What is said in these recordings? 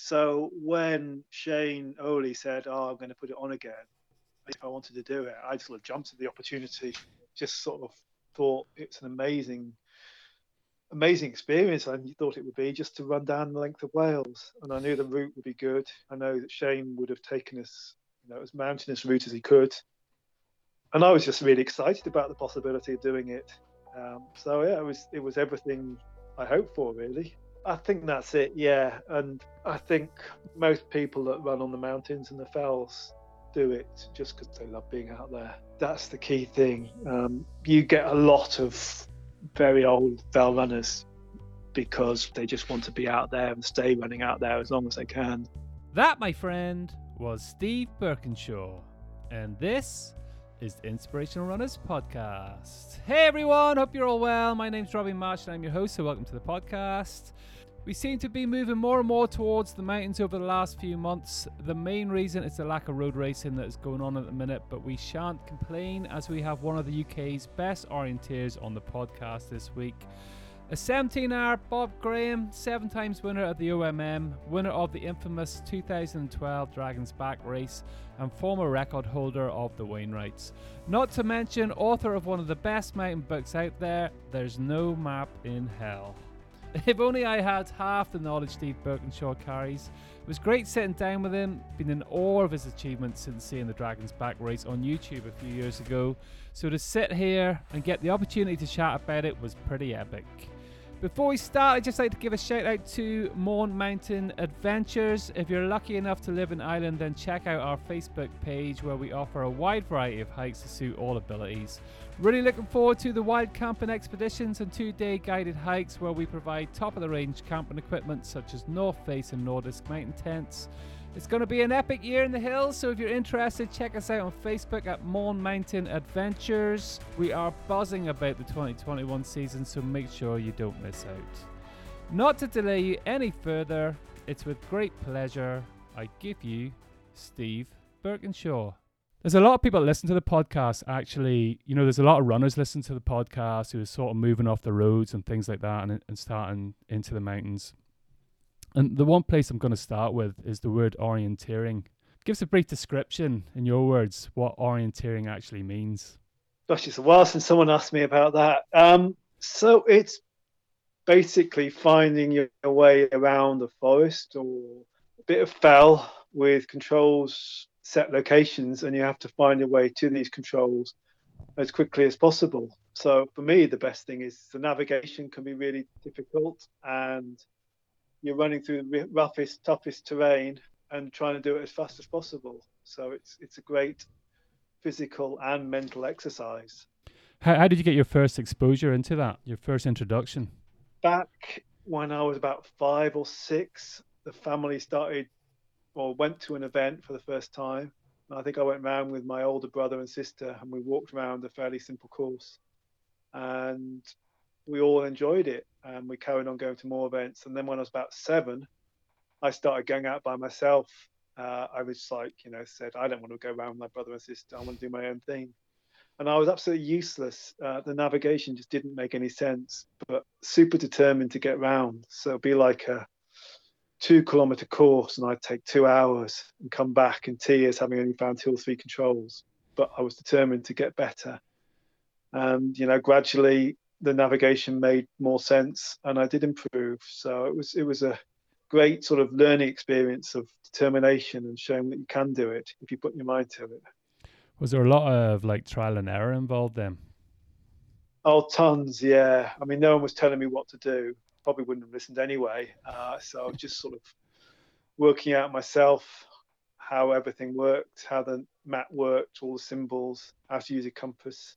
So when Shane Ohly said, "Oh, I'm going to put it on again," if I wanted to do it, I sort of jumped at the opportunity. Just sort of thought it's an amazing, amazing experience. I thought it would be just to run down the length of Wales, and I knew the route would be good. I know that Shane would have taken us, you know, as mountainous route as he could, and I was just really excited about the possibility of doing it. Um, so yeah, it was it was everything I hoped for, really. I think that's it, yeah. And I think most people that run on the mountains and the fells do it just because they love being out there. That's the key thing. Um, you get a lot of very old fell runners because they just want to be out there and stay running out there as long as they can. That, my friend, was Steve Birkinshaw. And this is the Inspirational Runners Podcast. Hey everyone, hope you're all well. My name's Robbie Marsh and I'm your host, so welcome to the podcast. We seem to be moving more and more towards the mountains over the last few months. The main reason is the lack of road racing that is going on at the minute, but we shan't complain as we have one of the UK's best orienteers on the podcast this week. A 17 hour Bob Graham, seven times winner of the OMM, winner of the infamous 2012 Dragon's Back race, and former record holder of the Wainwrights. Not to mention, author of one of the best mountain books out there, There's No Map in Hell. If only I had half the knowledge Steve Birkinshaw carries. It was great sitting down with him, been in awe of his achievements since seeing the Dragon's Back race on YouTube a few years ago. So to sit here and get the opportunity to chat about it was pretty epic. Before we start, I'd just like to give a shout out to Mourne Mountain Adventures. If you're lucky enough to live in Ireland, then check out our Facebook page where we offer a wide variety of hikes to suit all abilities. Really looking forward to the wild camping expeditions and two day guided hikes where we provide top of the range camping equipment such as North Face and Nordisk mountain tents. It's going to be an epic year in the hills, so if you're interested, check us out on Facebook at Mourne Mountain Adventures. We are buzzing about the 2021 season, so make sure you don't miss out. Not to delay you any further, it's with great pleasure I give you Steve Birkinshaw. There's a lot of people that listen to the podcast. Actually, you know, there's a lot of runners listen to the podcast who are sort of moving off the roads and things like that, and, and starting into the mountains. And the one place I'm going to start with is the word orienteering. Give us a brief description, in your words, what orienteering actually means. Gosh, it's a while since someone asked me about that. Um, so it's basically finding your way around the forest or a bit of fell with controls set locations, and you have to find your way to these controls as quickly as possible. So for me, the best thing is the navigation can be really difficult and you're running through the roughest, toughest terrain and trying to do it as fast as possible. So it's it's a great physical and mental exercise. How, how did you get your first exposure into that? Your first introduction? Back when I was about five or six, the family started or went to an event for the first time. I think I went round with my older brother and sister, and we walked around a fairly simple course. And we all enjoyed it and we carried on going to more events. And then when I was about seven, I started going out by myself. Uh, I was like, you know, said, I don't want to go around with my brother and sister. I want to do my own thing. And I was absolutely useless. Uh, the navigation just didn't make any sense, but super determined to get round. So be like a two kilometer course, and I'd take two hours and come back in tears, having only found two or three controls. But I was determined to get better. And, you know, gradually the navigation made more sense and I did improve. So it was it was a great sort of learning experience of determination and showing that you can do it if you put your mind to it. Was there a lot of like trial and error involved then? Oh, tons, yeah. I mean, no one was telling me what to do. Probably wouldn't have listened anyway. Uh, so just sort of working out myself how everything worked, how the map worked, all the symbols, how to use a compass,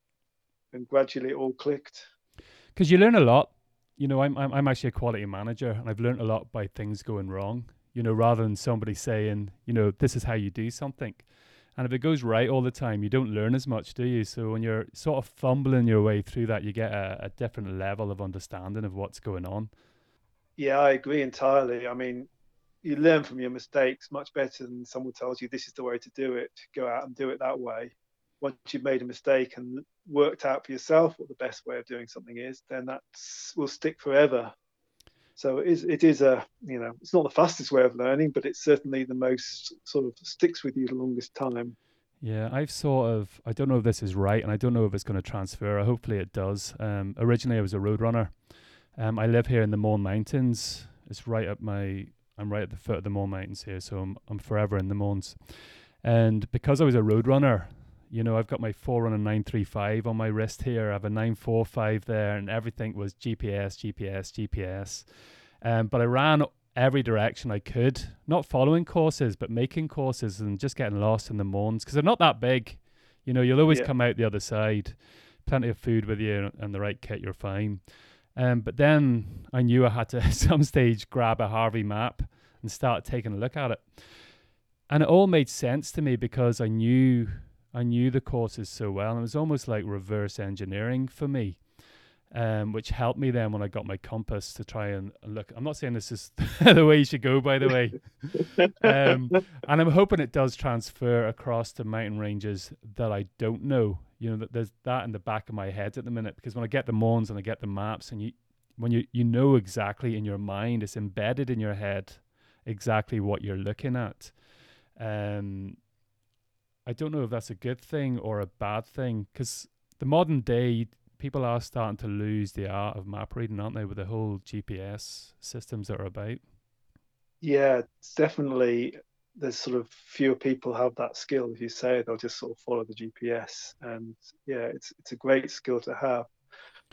and gradually it all clicked because you learn a lot. You know, I'm, I'm I'm actually a quality manager, and I've learned a lot by things going wrong. You know, rather than somebody saying, you know, this is how you do something. And if it goes right all the time, you don't learn as much, do you? So when you're sort of fumbling your way through that, you get a, a different level of understanding of what's going on. Yeah, I agree entirely. I mean, you learn from your mistakes much better than someone tells you this is the way to do it. Go out and do it that way once you've made a mistake and worked out for yourself what the best way of doing something is, then that will stick forever. So it is, it is a, you know, it's not the fastest way of learning, but it's certainly the most sort of sticks with you the longest time. Yeah, I've sort of, I don't know if this is right, and I don't know if it's going to transfer. Hopefully it does. Um, originally, I was a road runner. Um, I live here in the Mourne Mountains. It's right up my, I'm right at the foot of the Mourne Mountains here, so I'm, I'm forever in the Mournes. And because I was a road runner, you know, I've got my Forerunner 935 on my wrist here. I have a 945 there, and everything was GPS, GPS, GPS. Um, but I ran every direction I could, not following courses, but making courses and just getting lost in the Mournes because they're not that big. You know, you'll always yeah. come out the other side, plenty of food with you and the right kit, you're fine. Um, but then I knew I had to at some stage grab a Harvey map and start taking a look at it. And it all made sense to me because I knew I knew the courses so well. And it was almost like reverse engineering for me, um, which helped me then when I got my compass to try and look. I'm not saying this is the way you should go, by the way. um, and I'm hoping it does transfer across to mountain ranges that I don't know. You know, that there's that in the back of my head at the minute because when I get the Mournes and I get the maps and you, when you, you know exactly in your mind, it's embedded in your head exactly what you're looking at. Um, I don't know if that's a good thing or a bad thing because the modern day people are starting to lose the art of map reading, aren't they, with the whole GPS systems that are about? Yeah, it's definitely. There's sort of fewer people have that skill. As you say, they'll just sort of follow the GPS, and yeah, it's it's a great skill to have.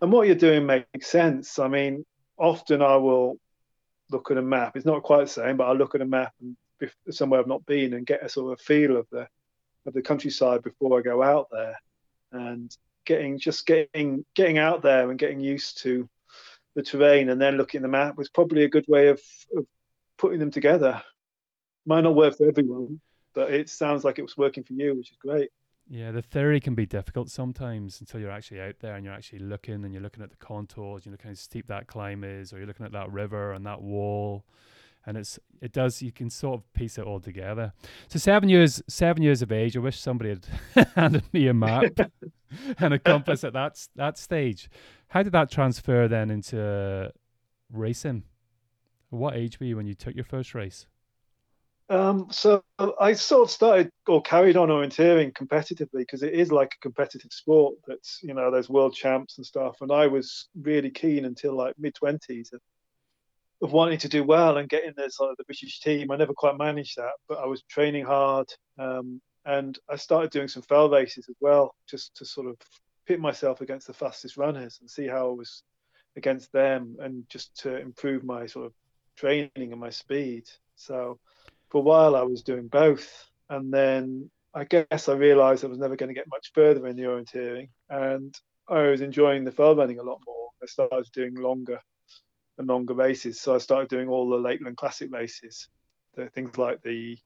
And what you're doing makes sense. I mean, often I will look at a map. It's not quite the same, but I look at a map and somewhere I've not been and get a sort of a feel of the of the countryside before I go out there, and getting just getting getting out there and getting used to the terrain, and then looking at the map was probably a good way of, of putting them together. Might not work for everyone, but it sounds like it was working for you, which is great. Yeah, the theory can be difficult sometimes until you're actually out there and you're actually looking and you're looking at the contours, you know, kind of steep that climb is, or you're looking at that river and that wall and it's it does you can sort of piece it all together. So seven years seven years of age, I wish somebody had handed me a map and a compass at that that stage. How did that transfer then into racing? What age were you when you took your first race? Um, so I sort of started or carried on orienteering competitively because it is like a competitive sport. That's you know there's world champs and stuff, and I was really keen until like mid twenties of wanting to do well and get in the sort of the British team. I never quite managed that, but I was training hard, um, and I started doing some fell races as well, just to sort of pit myself against the fastest runners and see how I was against them, and just to improve my sort of training and my speed. So for a while I was doing both, and then I guess I realised I was never going to get much further in the orienteering, and I was enjoying the fell running a lot more. I started doing longer and longer races. So I started doing all the Lakeland Classic races, the things like the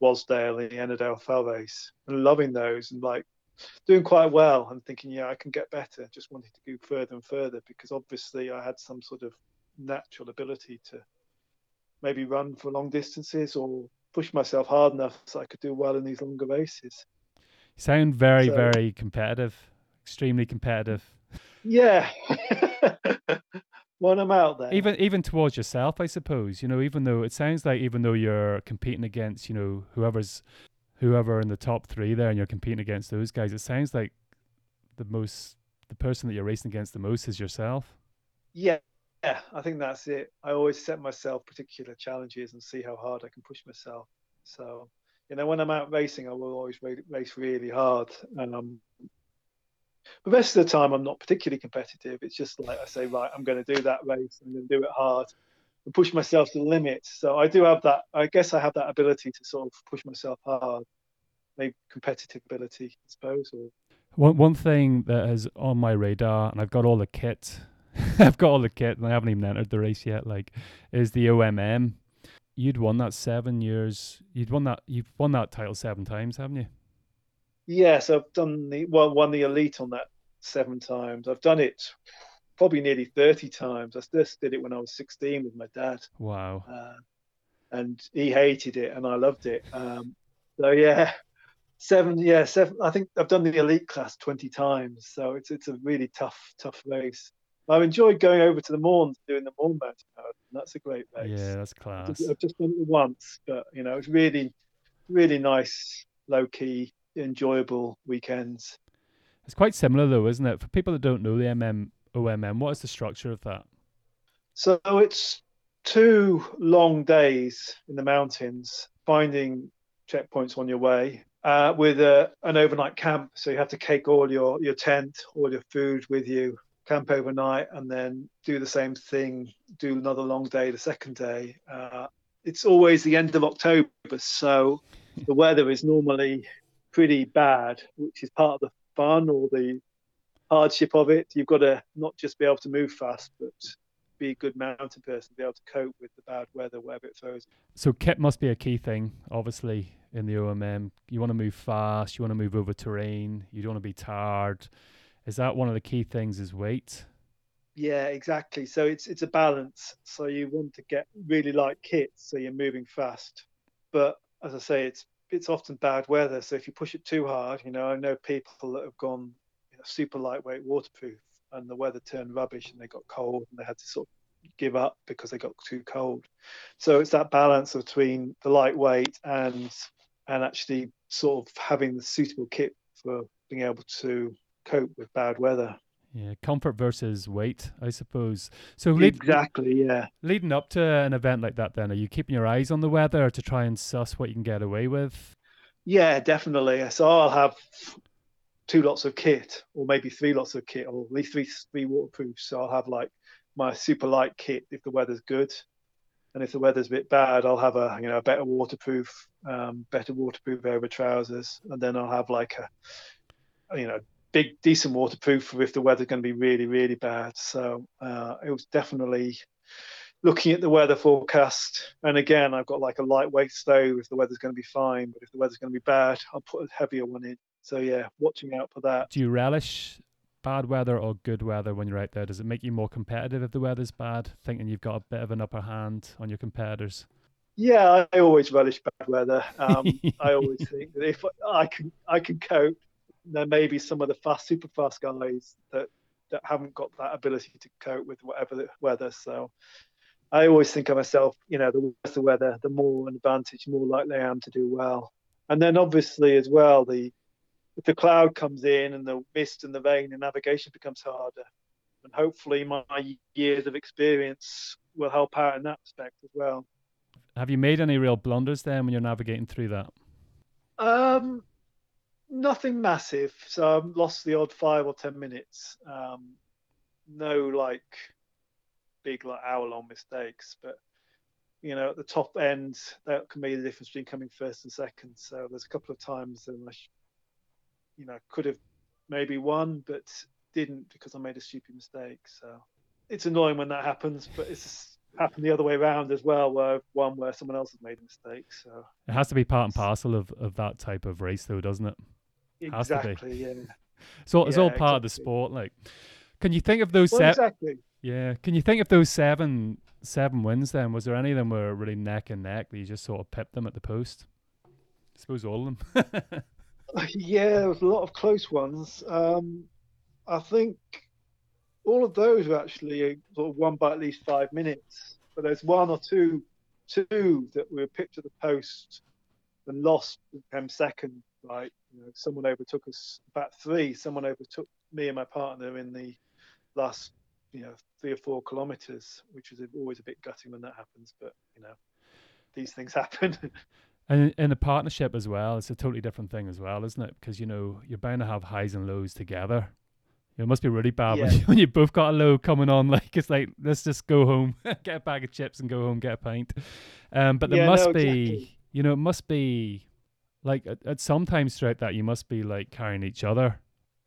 Wasdale and the Ennerdale Fell race, and loving those and like doing quite well and thinking, yeah, I can get better. Just wanted to go further and further because obviously I had some sort of natural ability to maybe run for long distances or push myself hard enough so I could do well in these longer races. You sound very, so, very competitive, extremely competitive. Yeah. when I'm out there. Even even towards yourself, I suppose. You know, even though it sounds like even though you're competing against, you know, whoever's whoever in the top three there, and you're competing against those guys, it sounds like the most the person that you're racing against the most is yourself. Yeah, yeah, I think that's it. I always set myself particular challenges and see how hard I can push myself. So, you know, when I'm out racing, I will always race really hard. Um, the rest of the time, I'm not particularly competitive. It's just like I say, right, I'm going to do that race and then do it hard and push myself to the limit. So I do have that. I guess I have that ability to sort of push myself hard, maybe competitive ability, I suppose. Or one one thing that is on my radar, and I've got all the kit. I've got all the kit, and I haven't even entered the race yet. Like, is the OMM? You'd won that seven years. You'd won that. You've won that title seven times, haven't you? Yes, I've done the well, won the elite on that seven times. I've done it probably nearly 30 times. I just did it when I was 16 with my dad. Wow. Uh, and he hated it and I loved it. Um, so yeah, seven, yeah, seven. I think I've done the elite class 20 times. So it's, it's a really tough, tough race. I've enjoyed going over to the Mournes doing the Mourne Mountain Marathon. That's a great race. Yeah, that's class. I've just done it once, but you know, it's really, really nice, low key, enjoyable weekends. It's quite similar though, isn't it? For people that don't know the MM OMM, what is the structure of that? So it's two long days in the mountains, finding checkpoints on your way, uh, with a, an overnight camp. So you have to take all your, your tent, all your food with you, camp overnight, and then do the same thing, do another long day the second day. Uh, it's always the end of October, so the weather is normally pretty bad, which is part of the fun or the hardship of it. You've got to not just be able to move fast, but be a good mountain person be able to cope with the bad weather wherever it throws. So kit must be a key thing, obviously, in the OMM. You want to move fast, you want to move over terrain, you don't want to be tired. Is that one of the key things is weight? Yeah, exactly. So it's it's a balance. So you want to get really light kit so you're moving fast. But as I say, it's it's often bad weather. So if you push it too hard, you know, I know people that have gone you know, super lightweight waterproof and the weather turned rubbish and they got cold and they had to sort of give up because they got too cold. So it's that balance between the lightweight and and actually sort of having the suitable kit for being able to cope with bad weather. Yeah, comfort versus weight, I suppose. So lead, exactly, yeah. Leading up to an event like that, then are you keeping your eyes on the weather to try and suss what you can get away with? Yeah, definitely. So I'll have two lots of kit, or maybe three lots of kit, or at least three three waterproofs. So I'll have like my super light kit if the weather's good, and if the weather's a bit bad, I'll have a you know a better waterproof, um, better waterproof over trousers, and then I'll have like a you know big decent waterproof for if the weather's going to be really really bad. So uh, it was definitely looking at the weather forecast. And again, I've got like a lightweight stove if the weather's going to be fine, but if the weather's going to be bad, I'll put a heavier one in. So yeah, watching out for that. Do you relish bad weather or good weather when you're out there? Does it make you more competitive if the weather's bad, thinking you've got a bit of an upper hand on your competitors? Yeah, I always relish bad weather. Um, I always think that if I can, I can cope. There may be some of the fast, super fast guys that that haven't got that ability to cope with whatever the weather. So I always think of myself, you know, the worse the weather, the more an advantage, more likely I am to do well. And then obviously as well, the if the cloud comes in and the mist and the rain, the navigation becomes harder. And hopefully, my years of experience will help out in that respect as well. Have you made any real blunders then when you're navigating through that? Um, nothing massive. So I've lost the odd five or ten minutes. Um, no like big like hour long mistakes, but you know at the top end that can be the difference between coming first and second. So there's a couple of times that I you know, could have maybe won, but didn't because I made a stupid mistake. So it's annoying when that happens, but it's happened the other way around as well, where one where someone else has made a mistake. So it has to be part and parcel of, of that type of race, though, doesn't it? Exactly. Yeah. So it's yeah, all part exactly. of the sport. Like, can you think of those? Well, exactly. Yeah. Can you think of those seven seven wins? Then was there any of them were really neck and neck that you just sort of pipped them at the post? I suppose all of them. yeah, there was a lot of close ones. Um, I think all of those were actually sort of won by at least five minutes. But there's one or two, two that were picked at the post and lost, became second. Like you know, someone overtook us about three. Someone overtook me and my partner in the last, you know, three or four kilometers, which is always a bit gutting when that happens. But you know, these things happen. And in a partnership as well, it's a totally different thing as well, isn't it? Because you know you're bound to have highs and lows together. It must be really bad yeah. when, you, both got a low coming on. Like it's like let's just go home, get a bag of chips, and go home, get a pint. Um, but there yeah, must no, be, exactly. you know, it must be like at, at some times throughout that you must be like carrying each other.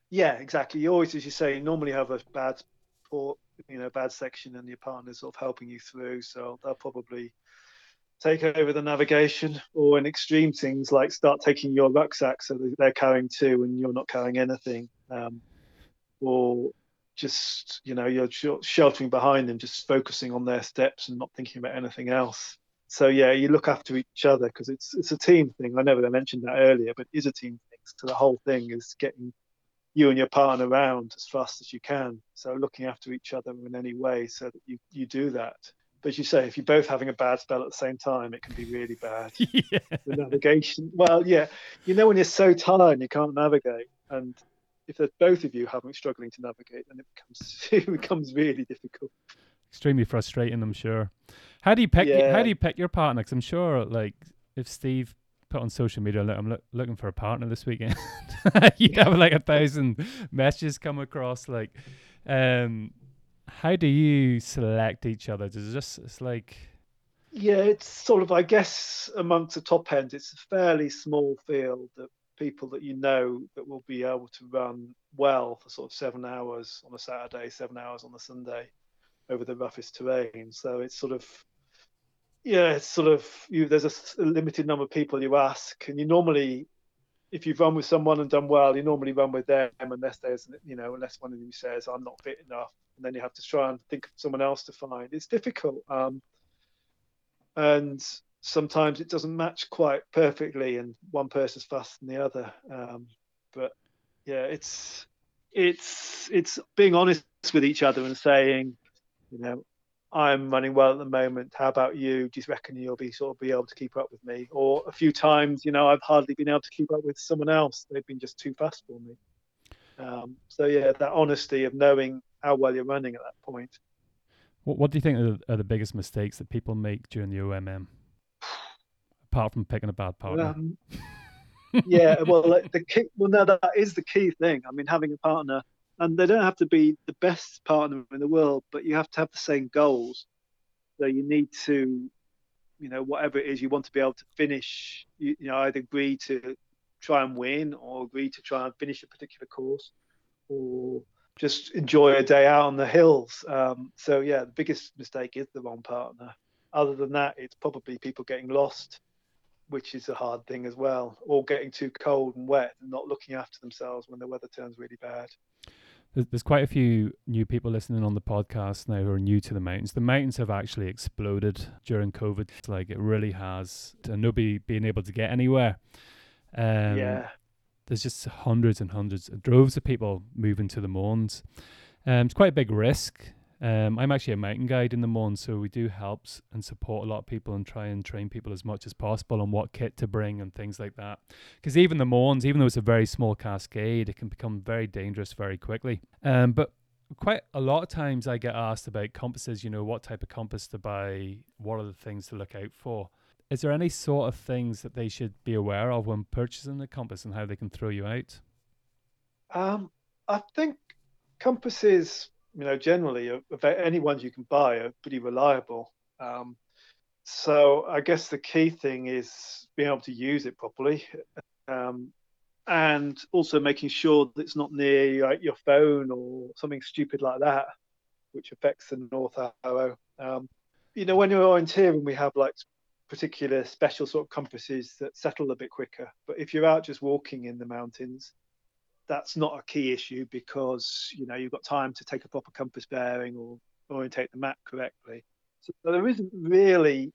Yeah, exactly. You always, as you say, you normally have a bad port, you know, bad section, and your partner's sort of helping you through. So they'll probably take over the navigation, or in extreme things like start taking your rucksack so they're carrying two and you're not carrying anything, um, or just you know you're sheltering behind them, just focusing on their steps and not thinking about anything else. So yeah, you look after each other because it's it's a team thing. I never mentioned that earlier, but it is a team thing. So the whole thing is getting you and your partner around as fast as you can. So looking after each other in any way so that you, you do that. But as you say, if you're both having a bad spell at the same time, it can be really bad. yeah. The navigation, well, yeah, you know when you're so tired and you can't navigate, and if there's both of you having struggling to navigate, then it becomes it becomes really difficult. Extremely frustrating, I'm sure. How do you pick? Yeah. How do you pick your partner? Because I'm sure, like, if Steve put on social media, look, I'm loo- looking for a partner this weekend, you'd have like a thousand messages come across. Like, um, how do you select each other? Does it just it's like, Yeah, it's sort of, I guess, amongst the top end, it's a fairly small field of people that you know that will be able to run well for sort of seven hours on a Saturday, seven hours on a Sunday over the roughest terrain. So it's sort of, yeah, it's sort of, you. there's a limited number of people you ask, and you normally, if you've run with someone and done well, you normally run with them unless there's, you know, unless one of you says, I'm not fit enough. And then you have to try and think of someone else to find. It's difficult. Um, and sometimes it doesn't match quite perfectly and one person's faster than the other um, but yeah it's it's it's being honest with each other and saying you know i'm running well at the moment how about you do you reckon you'll be sort of be able to keep up with me or a few times you know i've hardly been able to keep up with someone else they've been just too fast for me um, so yeah that honesty of knowing how well you're running at that point what, what do you think are the, are the biggest mistakes that people make during the OMM? Apart from picking a bad partner. Um, yeah, well, like, the key, well, no, that is the key thing. I mean, having a partner, and they don't have to be the best partner in the world, but you have to have the same goals. So you need to, you know, whatever it is you want to be able to finish. You, you know, either agree to try and win, or agree to try and finish a particular course, or just enjoy a day out on the hills. Um, so yeah, the biggest mistake is the wrong partner. Other than that, it's probably people getting lost which is a hard thing as well, or getting too cold and wet and not looking after themselves when the weather turns really bad. There's, there's quite a few new people listening on the podcast now who are new to the mountains. The mountains have actually exploded during COVID. It's like it really has. And nobody being able to get anywhere. Um, yeah, There's just hundreds and hundreds, droves of people moving to the Mournes. Um, it's quite a big risk. Um, I'm actually a mountain guide in the Mournes, so we do help and support a lot of people and try and train people as much as possible on what kit to bring and things like that. Because even the Mournes, even though it's a very small cascade, it can become very dangerous very quickly. Um, but quite a lot of times I get asked about compasses, you know, what type of compass to buy, what are the things to look out for. Is there any sort of things that they should be aware of when purchasing a compass and how they can throw you out? um, I think compasses, you know, generally, are any ones you can buy are pretty reliable. Um, so I guess the key thing is being able to use it properly, um, and also making sure that it's not near like, your phone or something stupid like that, which affects the north arrow. Um, you know, when you're orienteering, we have like particular special sort of compasses that settle a bit quicker. But if you're out just walking in the mountains, that's not a key issue because you know you've got time to take a proper compass bearing or orientate the map correctly. So there isn't really,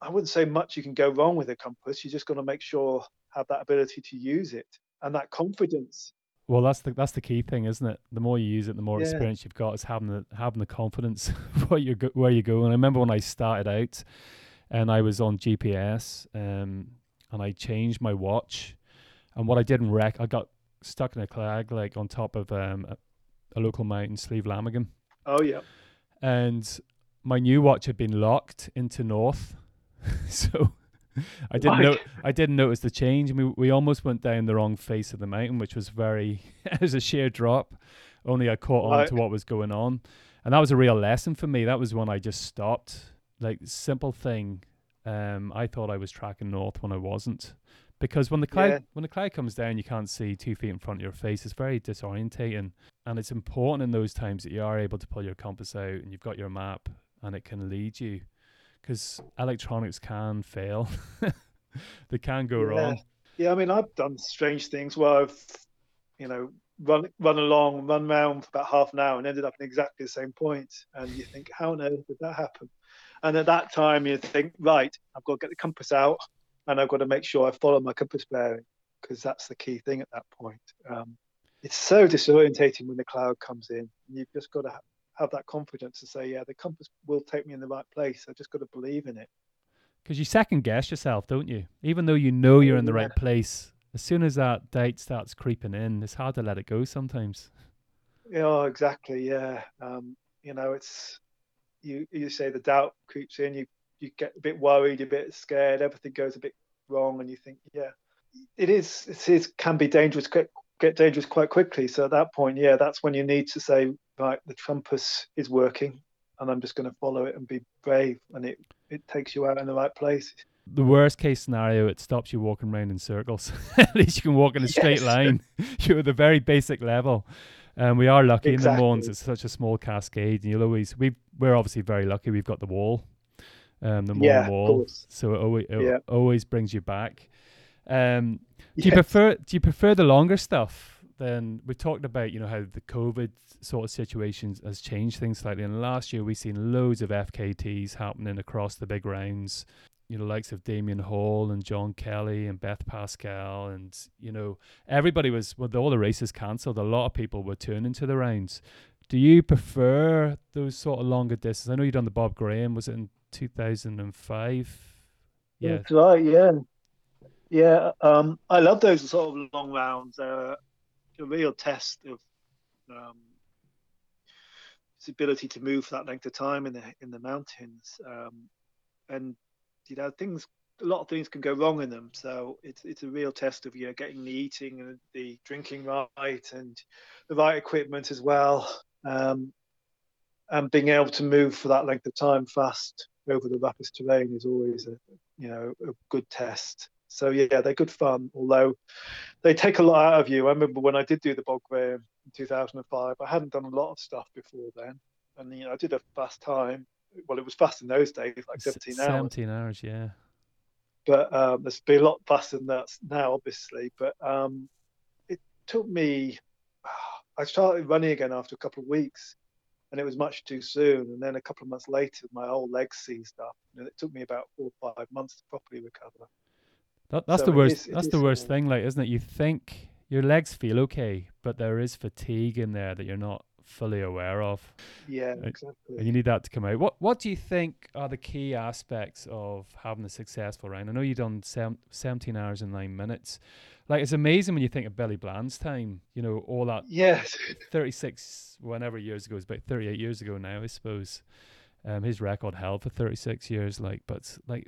I wouldn't say much you can go wrong with a compass. You just got to make sure have that ability to use it and that confidence. Well, that's the that's the key thing, isn't it? The more you use it, the more Yeah. experience you've got. Is having the having the confidence where you go, where you go. And I remember when I started out, and I was on GPS, um, and I changed my watch, and what I didn't wreck, I got stuck in a clag like on top of um, a, a local mountain, Slieve Lamagan, Oh yeah, and my new watch had been locked into north, so I didn't know I didn't notice the change. we we almost went down the wrong face of the mountain, which was very it was a sheer drop. Only I caught on to what was going on, and that was a real lesson for me. That was when I just stopped. Like simple thing, um, I thought I was tracking north when I wasn't, because when the cloud Yeah. when the cloud comes down, you can't see two feet in front of your face. It's very disorientating, and it's important in those times that you are able to pull your compass out and you've got your map and it can lead you, because electronics can fail. they can go Yeah. wrong. yeah. I mean, I've done strange things where I've, you know, run run along, run round for about half an hour, and ended up in exactly the same point. And you think, how on earth did that happen? And at that time, you think, right, I've got to get the compass out, and I've got to make sure I follow my compass bearing because that's the key thing at that point. Um, it's so disorientating when the cloud comes in. You've just got to ha- have that confidence to say, yeah, the compass will take me in the right place. I've just got to believe in it. Because you second guess yourself, don't you? Even though you know you're in the Yeah. right place, as soon as that date starts creeping in, it's hard to let it go sometimes. Yeah, exactly. Yeah. Um, you know, it's you. You say the doubt creeps in. You you get a bit worried, a bit scared. Everything goes a bit wrong, and you think, yeah, it is. It is can be dangerous. Get get dangerous quite quickly. So at that point, yeah, that's when you need to say, right, the compass is working, and I'm just going to follow it and be brave, and it it takes you out in the right place. The worst case scenario, it stops you walking around in circles. At least you can walk in a straight Yes. line. You're at the very basic level. And we are lucky in the Mournes. It's such a small cascade, and you'll always we we're obviously very lucky. We've got the wall, um, the Mourne Yeah, wall, so it always, it Yeah. always brings you back. Um, do you prefer do you prefer the longer stuff? Then we talked about you know how the COVID sort of situations has changed things slightly. And last year we seen loads of FKTs happening across the big rounds. You know, likes of Damian Hall and John Kelly and Beth Pascall, and you know everybody was with all the races cancelled. A lot of people were turning to the rounds. Do you prefer those sort of longer distances? I know you done the Bob Graham. Was it in two thousand and five? Yeah, That's right. Yeah, yeah. Um, I love those sort of long rounds. Uh, a real test of um, its ability to move for that length of time in the in the mountains. Um, and you know, things. A lot of things can go wrong in them, so it's it's a real test of you know getting the eating and the drinking right and the right equipment as well, um, and being able to move for that length of time fast over the roughest terrain is always a you know a good test. So yeah, they're good fun. Although they take a lot out of you. I remember when I did do the Bob Graham in 2005. I hadn't done a lot of stuff before then, and you know I did a fast time. Well, it was fast in those days, like S- 17 hours. Seventeen hours, yeah. But um, there's been a lot faster than that now, obviously. But um, it took me. I started running again after a couple of weeks, and it was much too soon. And then a couple of months later, my old legs seized up, and it took me about four or five months to properly recover. That, that's So the worst. is- that's the worst thing, like, isn't it? You think your legs feel okay, but there is fatigue in there that you're not fully aware of, Yeah, exactly. and you need that to come out. What What do you think are the key aspects of having a successful round? I know you've done seven, 17 hours and nine minutes. Like, it's amazing when you think of Billy Bland's time. You know, all that Yes. 36 whenever years ago, it's about 38 years ago now, I suppose. Um, his record held for 36 years, like, but like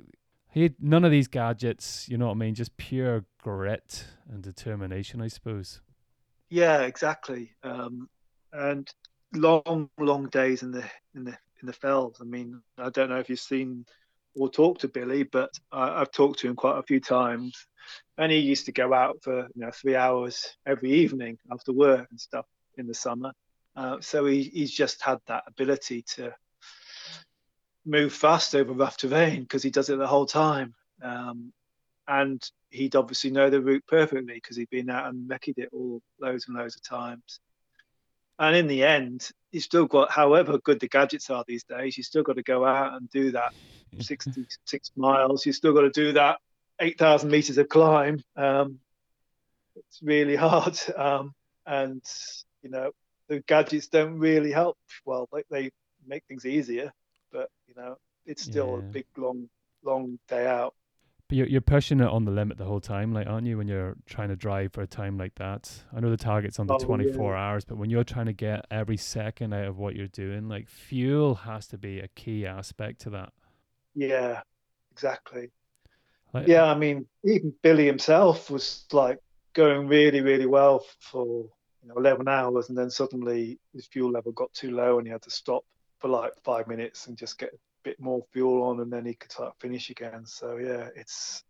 he had none of these gadgets, you know what I mean? Just pure grit and determination, I suppose. Yeah, exactly. Um, and long, long days in the in the in the fells. I mean, I don't know if you've seen or talked to Billy, but I, I've talked to him quite a few times, and he used to go out for you know three hours every evening after work and stuff in the summer. Uh, so he, he's just had that ability to move fast over rough terrain because he does it the whole time. Um, and he'd obviously know the route perfectly because he'd been out and recce'd it all loads and loads of times. And in the end, you still got, however good the gadgets are these days, you still got to go out and do that 66 miles. You still got to do that 8,000 meters of climb. Um, it's really hard. Um, and, you know, the gadgets don't really help. Well, they, they make things easier, but, you know, it's still a big, long, long day out. But you're, you're pushing it on the limit the whole time, like, aren't you, when you're trying to drive for a time like that? I know the target's under Oh, yeah. 24 hours, but when you're trying to get every second out of what you're doing, like, fuel has to be a key aspect to that. Yeah, exactly. Like, Yeah, I mean, even Billy himself was like going really, really well for you know 11 hours, and then suddenly his fuel level got too low, and he had to stop for like five minutes and just get bit more fuel on, and then he could start finish again. So yeah, it's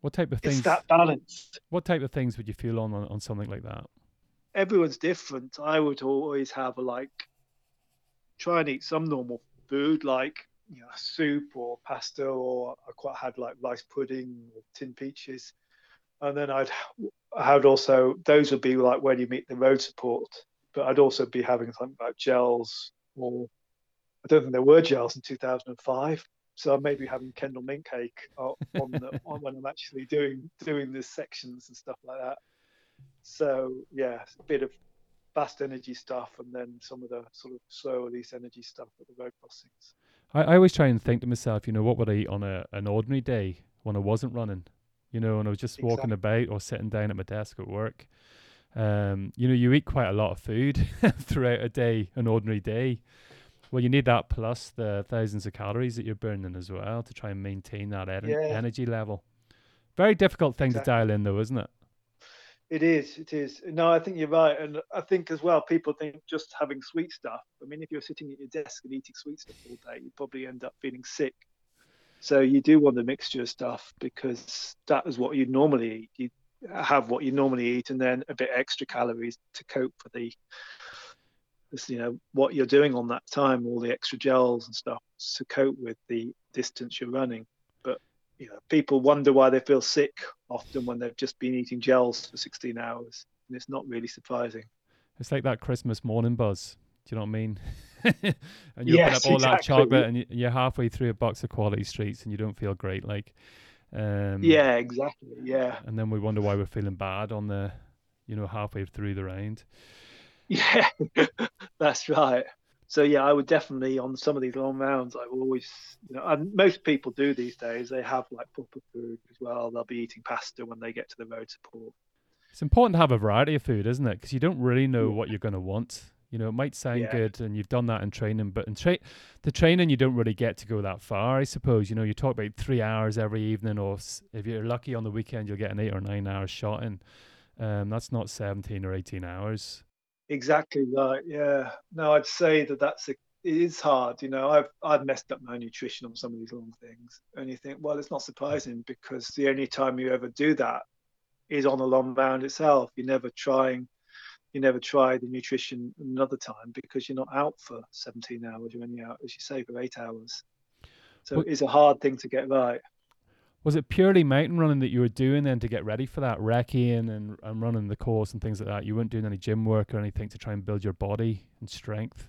What type of it's things? that balance. What type of things would you fuel on, on on something like that? Everyone's different. I would always have a like try and eat some normal food like you know soup or pasta or I quite had like rice pudding or tin peaches and then I'd I would also those would be like when you meet the road support but I'd also be having something like gels or I don't think there were gels in 2005 so I may be having Kendal mint cake on on, the, on when I'm actually doing doing the sections and stuff like that so yeah a bit of fast energy stuff and then some of the sort of slow release energy stuff at the road crossings. I, I always try and think to myself, you know, what would I eat on a an ordinary day when I wasn't running? You know, and I was just exactly. walking about or sitting down at my desk at work. Um, you know, you eat quite a lot of food throughout a day, an ordinary day. Well, you need that plus the thousands of calories that you're burning as well to try and maintain that en- yeah. energy level. Very difficult thing exactly. to dial in, though, isn't it? It is. It is. No, I think you're right, and I think as well, people think just having sweet stuff. I mean, if you're sitting at your desk and eating sweet stuff all day, you probably end up feeling sick. So you do want the mixture of stuff because that is what you normally eat. You have what you normally eat, and then a bit extra calories to cope for the, you know, what you're doing on that time, all the extra gels and stuff to cope with the distance you're running But you know, people wonder why they feel sick often when they've just been eating gels for 16 hours, and it's not really surprising. It's like that Christmas morning buzz. Do you know what I mean? and you yes, open up all exactly. that chocolate, and you're halfway through a box of quality streets, and you don't feel great. Like, um, yeah, exactly, yeah. And then we wonder why we're feeling bad on the, you know, halfway through the round. Yeah, that's right so yeah, I would definitely on some of these long rounds. I will always, you know, and most people do these days. They have like proper food as well. They'll be eating pasta when they get to the road support. It's important to have a variety of food, isn't it? Because you don't really know what you're going to want. You know, it might sound yeah. good, and you've done that in training, but in tra- the training, you don't really get to go that far. I suppose. You know, you talk about three hours every evening, or if you're lucky on the weekend, you'll get an eight or nine hours shot in. Um, that's not seventeen or eighteen hours. Exactly right. Yeah. No, I'd say that that's a, it is hard. You know, I've I've messed up my nutrition on some of these long things, and you think, well, it's not surprising because the only time you ever do that is on the long round itself. You're never trying, you never try the nutrition another time because you're not out for 17 hours. You're only out, as you say, for eight hours. So well, it's a hard thing to get right was it purely mountain running that you were doing then to get ready for that recceing and, and running the course and things like that? You weren't doing any gym work or anything to try and build your body and strength?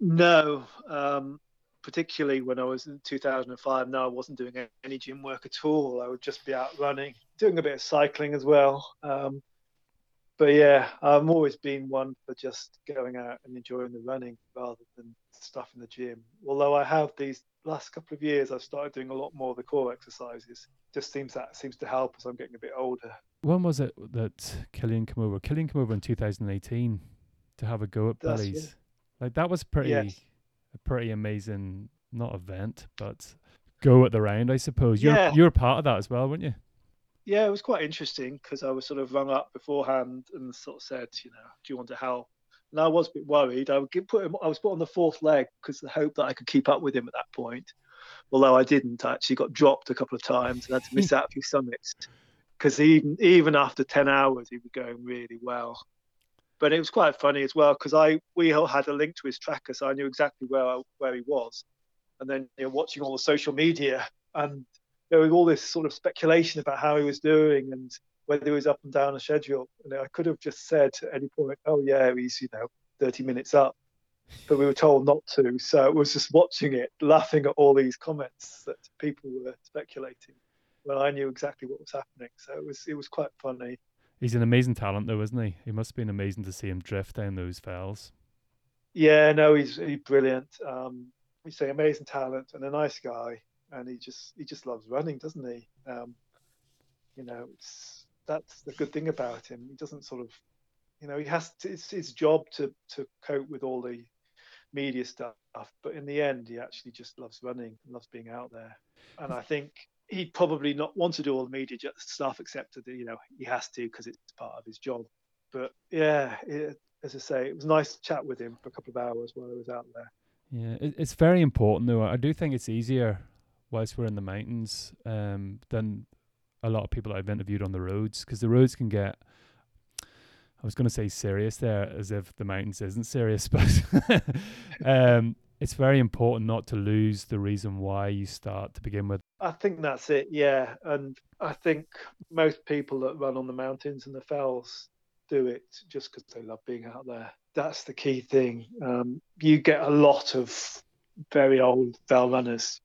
No, um, particularly when I was in 2005. No, I wasn't doing any gym work at all. I would just be out running, doing a bit of cycling as well. Um, but yeah, I've always been one for just going out and enjoying the running rather than stuff in the gym. Although I have these last couple of years, I've started doing a lot more of the core exercises. Just seems that seems to help as I'm getting a bit older. When was it that Kilian came over? Kilian came over in 2018 to have a go at That's, Yeah. Like that was pretty, yes. a pretty amazing, not event, but go at the round, I suppose. You're yeah. you're part of that as well, weren't you? Yeah, it was quite interesting because I was sort of rung up beforehand and sort of said, you know, do you want to help? And I was a bit worried. I would get put him, I was put on the fourth leg because the hope that I could keep up with him at that point. Although I didn't, I actually got dropped a couple of times and had to miss out a few summits because even even after ten hours, he was going really well. But it was quite funny as well because I we all had a link to his tracker, so I knew exactly where I, where he was. And then you know, watching all the social media, and there was all this sort of speculation about how he was doing and whether he was up and down a schedule. And I could have just said at any point, "Oh yeah, he's you know 30 minutes up," but we were told not to. So it was just watching it, laughing at all these comments that people were speculating. Well, I knew exactly what was happening, so it was it was quite funny. He's an amazing talent, though, isn't he? It must have been amazing to see him drift down those fells. Yeah, no, he's he's brilliant. Um, we say amazing talent and a nice guy, and he just he just loves running, doesn't he? Um, you know, that's the good thing about him. He doesn't sort of, you know, he has to, it's his job to to cope with all the media stuff, but in the end, he actually just loves running, and loves being out there. And I think he'd probably not want to do all the media stuff, except that you know he has to because it's part of his job. But yeah, it, as I say, it was nice to chat with him for a couple of hours while I was out there. Yeah, it's very important though. I do think it's easier whilst we're in the mountains um, than a lot of people I've interviewed on the roads because the roads can get. I was going to say serious there, as if the mountains isn't serious, but um, it's very important not to lose the reason why you start to begin with. I think that's it, yeah. And I think most people that run on the mountains and the fells do it just because they love being out there. That's the key thing. Um, you get a lot of very old fell runners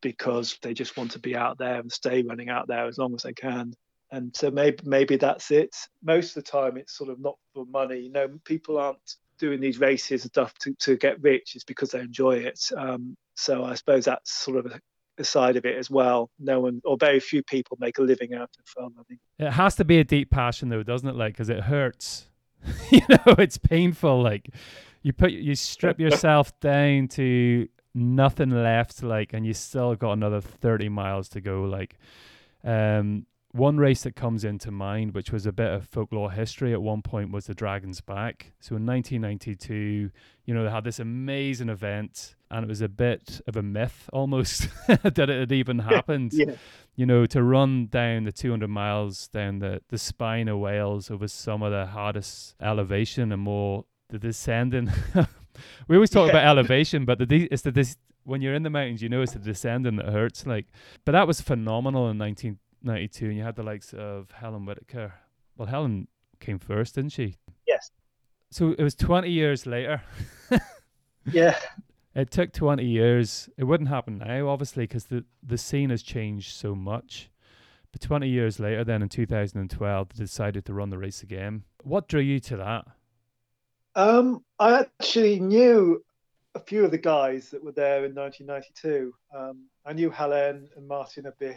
because they just want to be out there and stay running out there as long as they can. and so maybe maybe that's it. Most of the time, it's sort of not for money. You know, people aren't doing these races and stuff to, to get rich. It's because they enjoy it. Um, so I suppose that's sort of a, a, side of it as well. No one or very few people make a living out of fun. I think it has to be a deep passion, though, doesn't it? Like, because it hurts. you know, it's painful. Like, you put you strip yourself down to nothing left. Like, and you still got another thirty miles to go. Like, um, one race that comes into mind, which was a bit of folklore history at one point, was the Dragon's Back. So in 1992, you know, they had this amazing event, and it was a bit of a myth almost that it had even happened. yeah. You know, to run down the 200 miles down the, the spine of Wales over some of the hardest elevation and more the descending. we always talk yeah. about elevation, but the de- it's the de- when you're in the mountains, you know it's the descending that hurts. Like, but that was phenomenal in 1992, and you had the likes of Helen Whitaker. Well, Helen came first, didn't she? Yes. So it was 20 years later. yeah. It took 20 years. It wouldn't happen now, obviously, because the, the scene has changed so much. But 20 years later, then in 2012, they decided to run the race again. What drew you to that? Um, I actually knew a few of the guys that were there in 1992. Um, I knew Helen and Martin a bit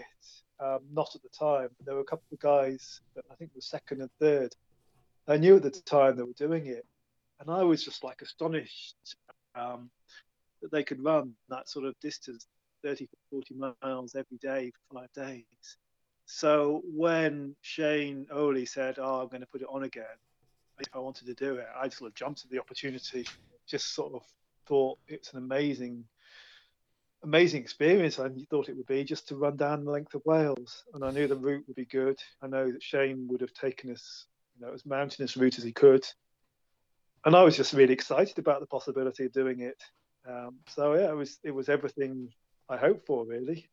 um, not at the time. But there were a couple of guys that I think were second and third. I knew at the time they were doing it, and I was just like astonished um, that they could run that sort of distance, 30, 40 miles every day for five days. So when Shane Ohly said, "Oh, I'm going to put it on again," if I wanted to do it, I just sort of jumped at the opportunity. Just sort of thought it's an amazing amazing experience I thought it would be just to run down the length of Wales. And I knew the route would be good. I know that Shane would have taken us, you know, as mountainous route as he could. And I was just really excited about the possibility of doing it. Um, so yeah, it was it was everything I hoped for, really.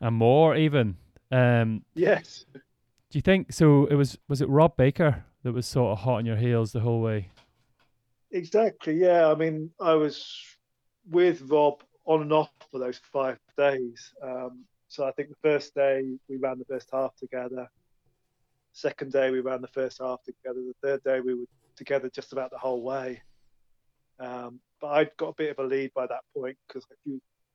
And more even. Um, yes. Do you think so? It was was it Rob Baker that was sort of hot on your heels the whole way? Exactly. Yeah. I mean, I was with Rob on and off for those five days. Um, so I think the first day we ran the first half together. Second day we ran the first half together. The third day we were together just about the whole way. Um, but I'd got a bit of a lead by that point because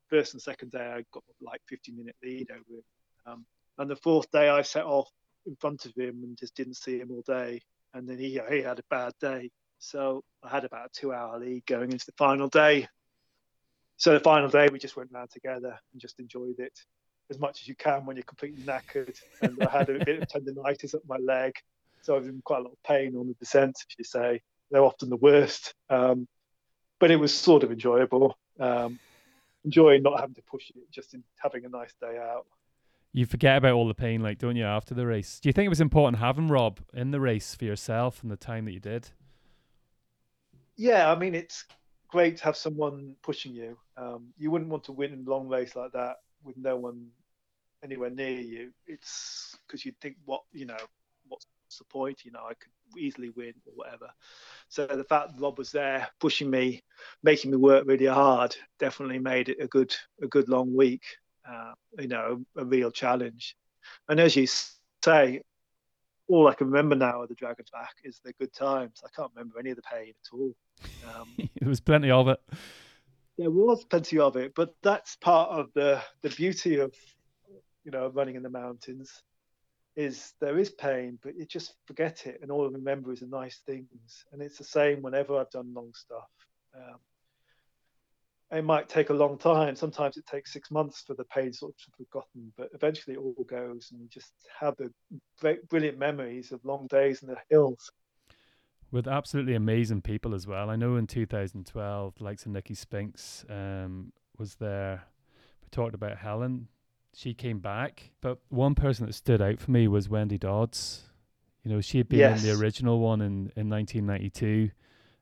first and second day I got like 50 minute lead over him. Um, and the fourth day I set off in front of him and just didn't see him all day. And then he he had a bad day, so I had about a two hour lead going into the final day so the final day we just went round together and just enjoyed it as much as you can when you're completely knackered. And I had a bit of tendonitis up my leg, so I was in quite a lot of pain on the descent, as you say. They're often the worst, um, but it was sort of enjoyable. Um, enjoying not having to push it, just in having a nice day out. You forget about all the pain, like don't you, after the race? Do you think it was important having Rob in the race for yourself and the time that you did? Yeah, I mean it's great to have someone pushing you. Um, you wouldn't want to win a long race like that with no one anywhere near you. It's because you'd think, what you know, what's the point? You know, I could easily win or whatever. So the fact that Rob was there pushing me, making me work really hard, definitely made it a good a good long week. Uh, you know, a real challenge. And as you say, all I can remember now of the Dragon's Back is the good times. I can't remember any of the pain at all. Um, there was plenty of it. There was plenty of it, but that's part of the the beauty of you know running in the mountains is there is pain, but you just forget it, and all I remember is the nice things. And it's the same whenever I've done long stuff. Um, it might take a long time. Sometimes it takes six months for the pain sort of forgotten, but eventually it all goes, and you just have the brilliant memories of long days in the hills. With absolutely amazing people as well. I know in 2012, the likes of Nicky Spinks um, was there. We talked about Helen. She came back, but one person that stood out for me was Wendy Dodds. You know, she had been yes. in the original one in, in 1992.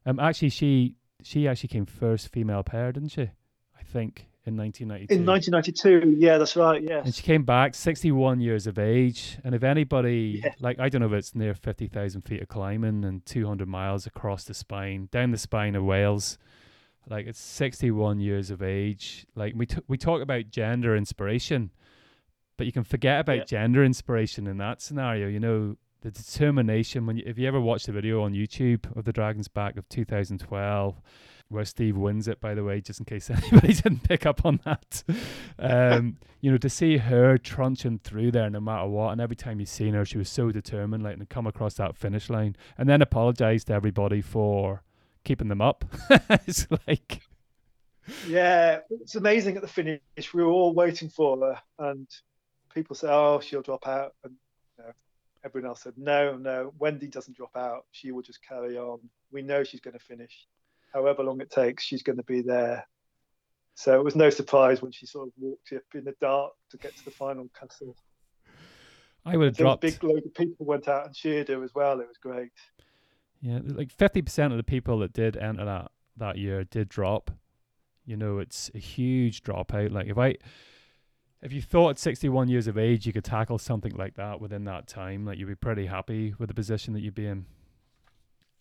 Um, actually, she she actually came first female pair, didn't she? I think in 1992. In 1992, yeah, that's right. Yes. And she came back 61 years of age. And if anybody, yeah. like, I don't know if it's near 50,000 feet of climbing and 200 miles across the spine, down the spine of Wales, like, it's 61 years of age. Like, we, t- we talk about gender inspiration, but you can forget about Yeah. gender inspiration in that scenario. You know, the determination when you, if you ever watch the video on YouTube of the Dragon's Back of 2012, where Steve wins it, by the way, just in case anybody didn't pick up on that. Um, you know, to see her trunching through there no matter what, and every time you seen her, she was so determined, like to come across that finish line, and then apologize to everybody for keeping them up. it's like, Yeah, it's amazing at the finish. We were all waiting for her, and people say, "Oh, she'll drop out," and you know, everyone else said, "No, no. Wendy doesn't drop out. She will just carry on. We know she's going to finish, however long it takes. She's going to be there." So it was no surprise when she sort of walked up in the dark to get to the final castle. I would have There was a dropped. big load of people went out and cheered her as well. It was great. Yeah, like fifty percent of the people that did enter that that year did drop. You know, it's a huge dropout. Like if I, if you thought at sixty-one years of age you could tackle something like that within that time, like you'd be pretty happy with the position that you'd be in.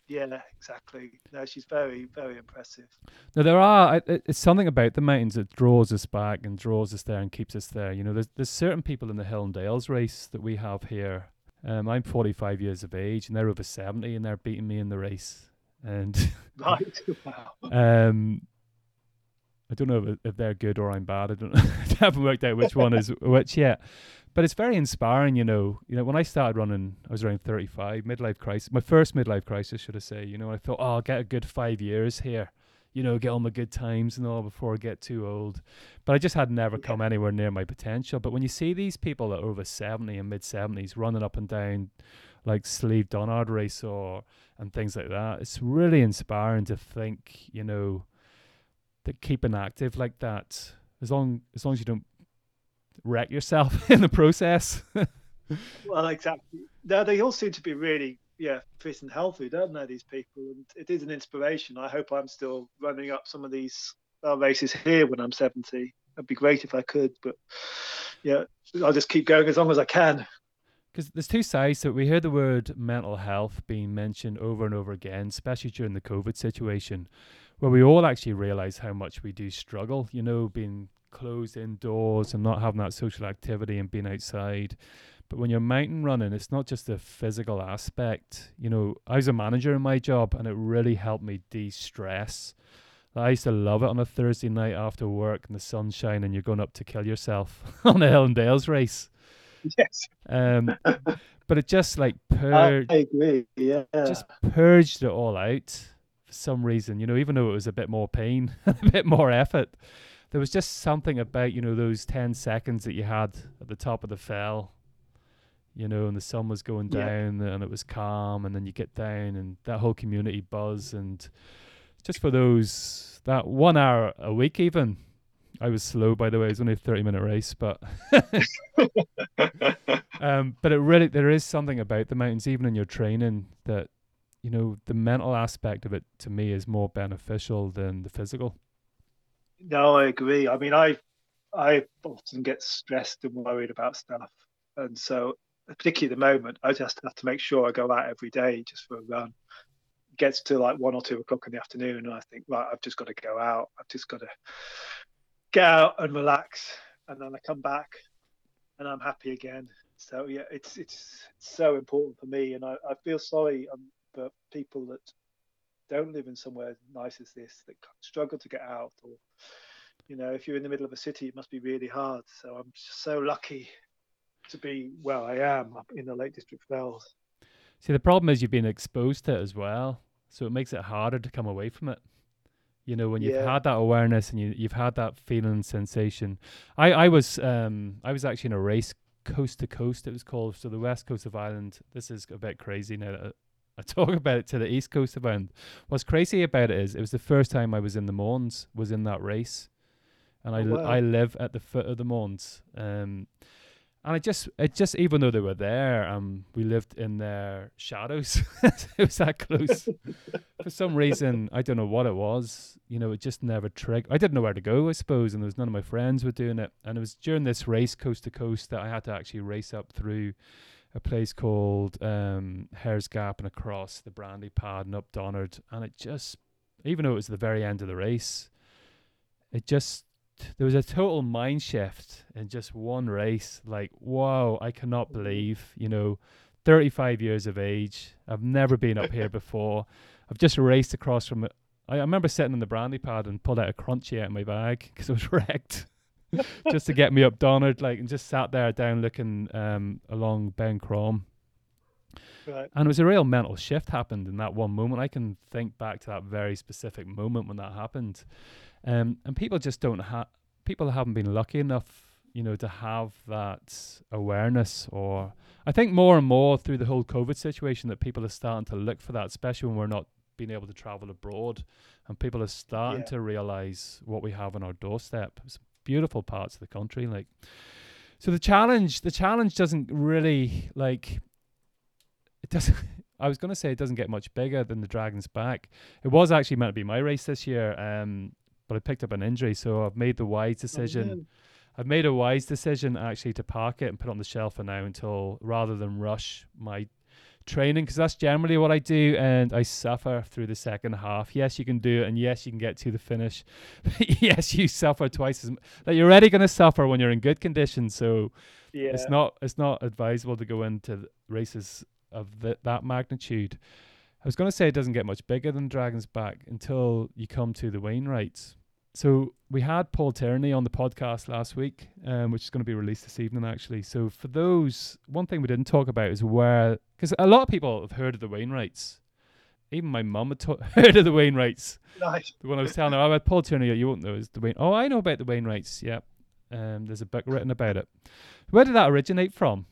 Yeah, exactly. No, she's very, very impressive. Now there are it- it- it's something about the mountains that draws us back and draws us there and keeps us there. You know, there's there's certain people in the Hill and Dales race that we have here. Um, I'm 45 years of age and they're over 70 and they're beating me in the race. And Right. wow. um, I don't know if, if they're good or I'm bad. I don't. I haven't worked out which one is which yet. But it's very inspiring, you know. You know, when I started running, I was around 35, midlife crisis. My first midlife crisis, should I say? You know, I thought, oh, I'll get a good five years here. You know, get all my good times and all before I get too old. But I just had never Yeah. come anywhere near my potential. But when you see these people that are over 70 and mid 70s running up and down like Slieve Donard race or and things like that, it's really inspiring to think, you know, that keeping active like that, as long as long as you don't wreck yourself in the process. Well, exactly. No, they all seem to be really, yeah, fit and healthy, don't they? These people, and it is an inspiration. I hope I'm still running up some of these uh, races here when I'm 70. It'd be great if I could, but yeah, I'll just keep going as long as I can. Because there's two sides to it. We hear the word mental health being mentioned over and over again, especially during the COVID situation, where we all actually realize how much we do struggle, you know, being closed indoors and not having that social activity and being outside. But when you're mountain running, it's not just the physical aspect. You know, I was a manager in my job and it really helped me de stress. I used to love it on a Thursday night after work and the sunshine and you're going up to kill yourself on a Hill and Dales race. Yes, Um, but it just like I agree. Yeah, just purged it all out some reason. You know, even though it was a bit more pain, a bit more effort, there was just something about you know those ten seconds that you had at the top of the fell. You know, and the sun was going Yeah. down, and it was calm, and then you get down, and that whole community buzz, and just for those that one hour a week, even. I was slow, by the way. It was only a thirty-minute race, but um, but it really there is something about the mountains, even in your training, that you know the mental aspect of it to me is more beneficial than the physical. No, I agree. I mean, I I often get stressed and worried about stuff, and so particularly at the moment, I just have to make sure I go out every day just for a run. Gets to like one or two o'clock in the afternoon, and I think, right, I've just got to go out. I've just got to get out and relax, and then I come back, and I'm happy again. So yeah, it's it's so important for me, and I, I feel sorry um, for people that don't live in somewhere nice as this that struggle to get out or you know if you're in the middle of a city it must be really hard so i'm so lucky to be where i am up in the lake district fells See, the problem is you've been exposed to it as well, so it makes it harder to come away from it. You know, when you've Yeah. had that awareness and you, you've had that feeling and sensation. I, I was um I was actually in a race coast to coast. It was called so the west coast of Ireland. This is a bit crazy now. That I talk about it to the east coast Ireland. What's crazy about it is it was the first time I was in the Mournes, was in that race, and I Oh, l- wow. I live at the foot of the Mournes. Um, and I just, it just, even though they were there, um, we lived in their shadows. it was that close. For some reason, I don't know what it was. You know, it just never triggered. I didn't know where to go, I suppose, and there was none of my friends were doing it. And it was during this race, coast to coast, that I had to actually race up through a place called um, Hare's Gap and across the Brandy Pad and up Donard. And it just, even though it was the very end of the race, it just there was a total mind shift in just one race. Like, wow, I cannot Mm-hmm. believe, you know, 35 years of age. I've never been up here before. I've just raced across from it. I, I remember sitting on the brandy pad and pulled out a crunchy out of my bag because I was wrecked. just to get me up Donard, like, and just sat there down looking um, along Ben Crom. Right. And it was a real mental shift happened in that one moment. I can think back to that very specific moment when that happened. Um, and people just don't have, people haven't been lucky enough, you know, to have that awareness or I think more and more through the whole COVID situation that people are starting to look for that, especially when we're not being able to travel abroad and people are starting Yeah. to realize what we have on our doorstep. It's beautiful parts of the country. Like, so the challenge, the challenge doesn't really like, it doesn't. I was going to say it doesn't get much bigger than the Dragon's Back. It was actually meant to be my race this year, um, but I picked up an injury, so I've made the wise decision. Oh. I've made a wise decision actually to park it and put it on the shelf for now until rather than rush my training because that's generally what I do and I suffer through the second half. Yes, you can do it and yes, you can get to the finish. yes, you suffer twice as m- like you're already going to suffer when you're in good condition. So yeah. it's not it's not advisable to go into races of th- that magnitude. I was going to say it doesn't get much bigger than Dragon's Back until you come to the Wainwrights. So we had Paul Tierney on the podcast last week, um, which is going to be released this evening, actually. So for those, one thing we didn't talk about is where, because a lot of people have heard of the Wainwrights. Even my mum had to- heard of the Wainwrights. Nice. When I was telling her "Oh, about Paul Tierney, you won't know is the Wain. Oh, I know about the Wainwrights. Yep. Um, there's a book written about it. Where did that originate from?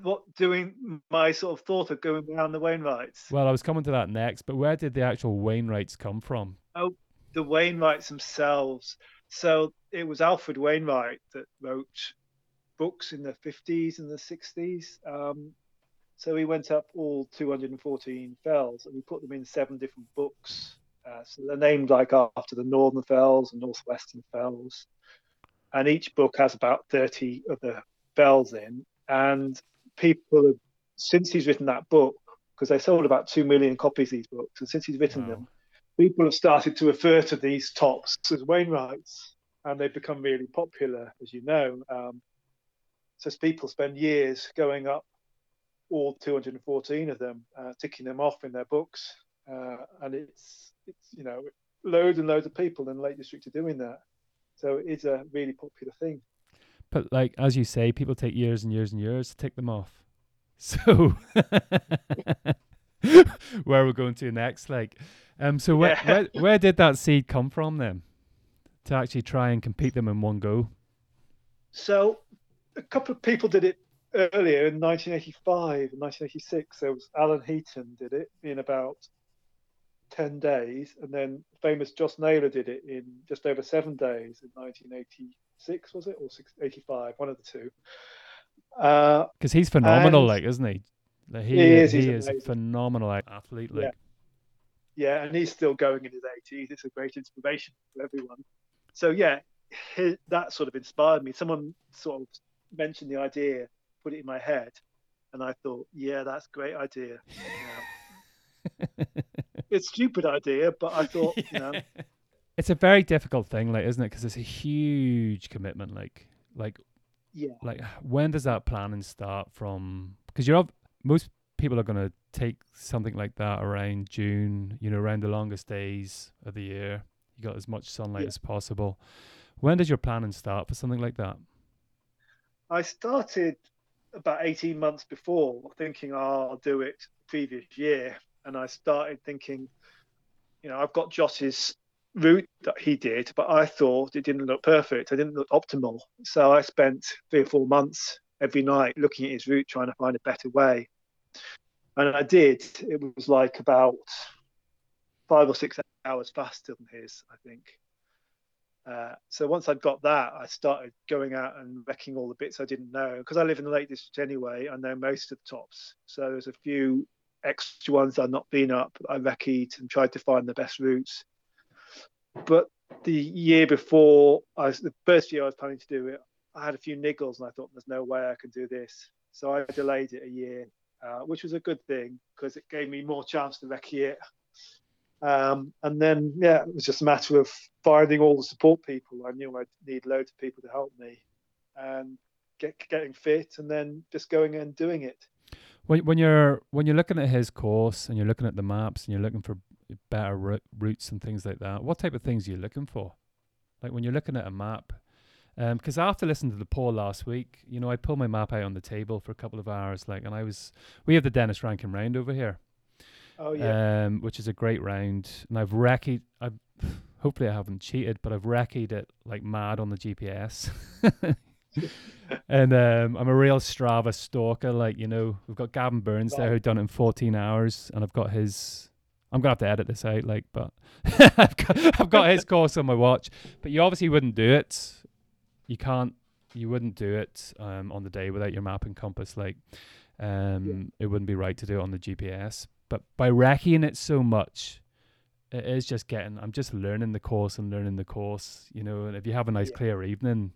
What doing my sort of thought of going around the Wainwrights? Well, I was coming to that next, but where did the actual Wainwrights come from? The Wainwrights themselves. So it was Alfred Wainwright that wrote books in the 50s and the 60s. Um, so he went up all 214 fells and we put them in seven different books. Uh, so they're named like after the Northern Fells and Northwestern Fells. And each book has about 30 of the fells in. And people have, since he's written that book, because they sold about 2 million copies, of these books, and since he's written Wow. them, people have started to refer to these tops as Wainwrights, and they've become really popular, as you know. Um, so people spend years going up all 214 of them, uh, ticking them off in their books, uh, and it's it's you know loads and loads of people in the Lake District are doing that. So it's a really popular thing. But like as you say, people take years and years and years to tick them off. So where are we're going to next, like, um, so where, Yeah. where where did that seed come from then, to actually try and compete them in one go? So a couple of people did it earlier in 1985 and 1986. There was Alan Heaton did it in about 10 days, and then famous Joss Naylor did it in just over seven days in 1986, was it, or six, 85, one of the two. Uh, Because he's phenomenal, And- like, isn't he? Like, he, He is, He is amazing. phenomenal like, athlete. Like, Yeah. Yeah, and he's still going in his 80s. It's a great inspiration for everyone. So yeah, hi that sort of inspired me. Someone sort of mentioned the idea, put it in my head, and I thought, yeah, that's a great idea. Yeah. it's a stupid idea, but I thought, you know, it's a very difficult thing, like, isn't it? Because it's a huge commitment. Like, like yeah, like when does that planning start from because you're most people are going to take something like that around june you know around the longest days of the year you got as much sunlight Yeah. as possible when does your planning start for something like that I started about 18 months before thinking, oh, I'll do it previous year. And I started thinking, you know, I've got Joss's route that he did, but I thought it didn't look perfect. It didn't look optimal. So I spent three or four months every night looking at his route, trying to find a better way. And I did. It was like about five or six hours faster than his, I think. Uh, so once I'd got that, I started going out and recceing all the bits I didn't know. Because I live in the Lake District anyway, I know most of the tops. So there's a few extra ones I've not been up. I recced and tried to find the best routes. But the year before, I was, the first year I was planning to do it, I had a few niggles and I thought there's no way I can do this. So I delayed it a year, uh, which was a good thing because it gave me more chance to recce it. Um, and then, yeah, it was just a matter of finding all the support people. I knew I'd need loads of people to help me and get, getting fit and then just going and doing it. When, when you're when you're looking at his course and you're looking at the maps and you're looking for better routes and things like that, what type of things are you looking for? Like when you're looking at a map, because um, after listening to the Paul last week, you know, I pulled my map out on the table for a couple of hours, like, and I was, we have the Denis Rankin round over here, Oh yeah. Um, which is a great round, and I've recce. I've hopefully I haven't cheated, but I've recceed it like mad on the GPS. and um, I'm a real Strava stalker. Like you know, we've got Gavin Burns there who done it in 14 hours, and I've got his. I'm gonna have to edit this out, like, but I've, got, I've got his course on my watch. But you obviously wouldn't do it. You can't. You wouldn't do it um, on the day without your map and compass. Like, um, yeah. it wouldn't be right to do it on the GPS. But by recceing it so much, it is just getting. I'm just learning the course and learning the course. You know, and if you have a nice yeah. clear evening,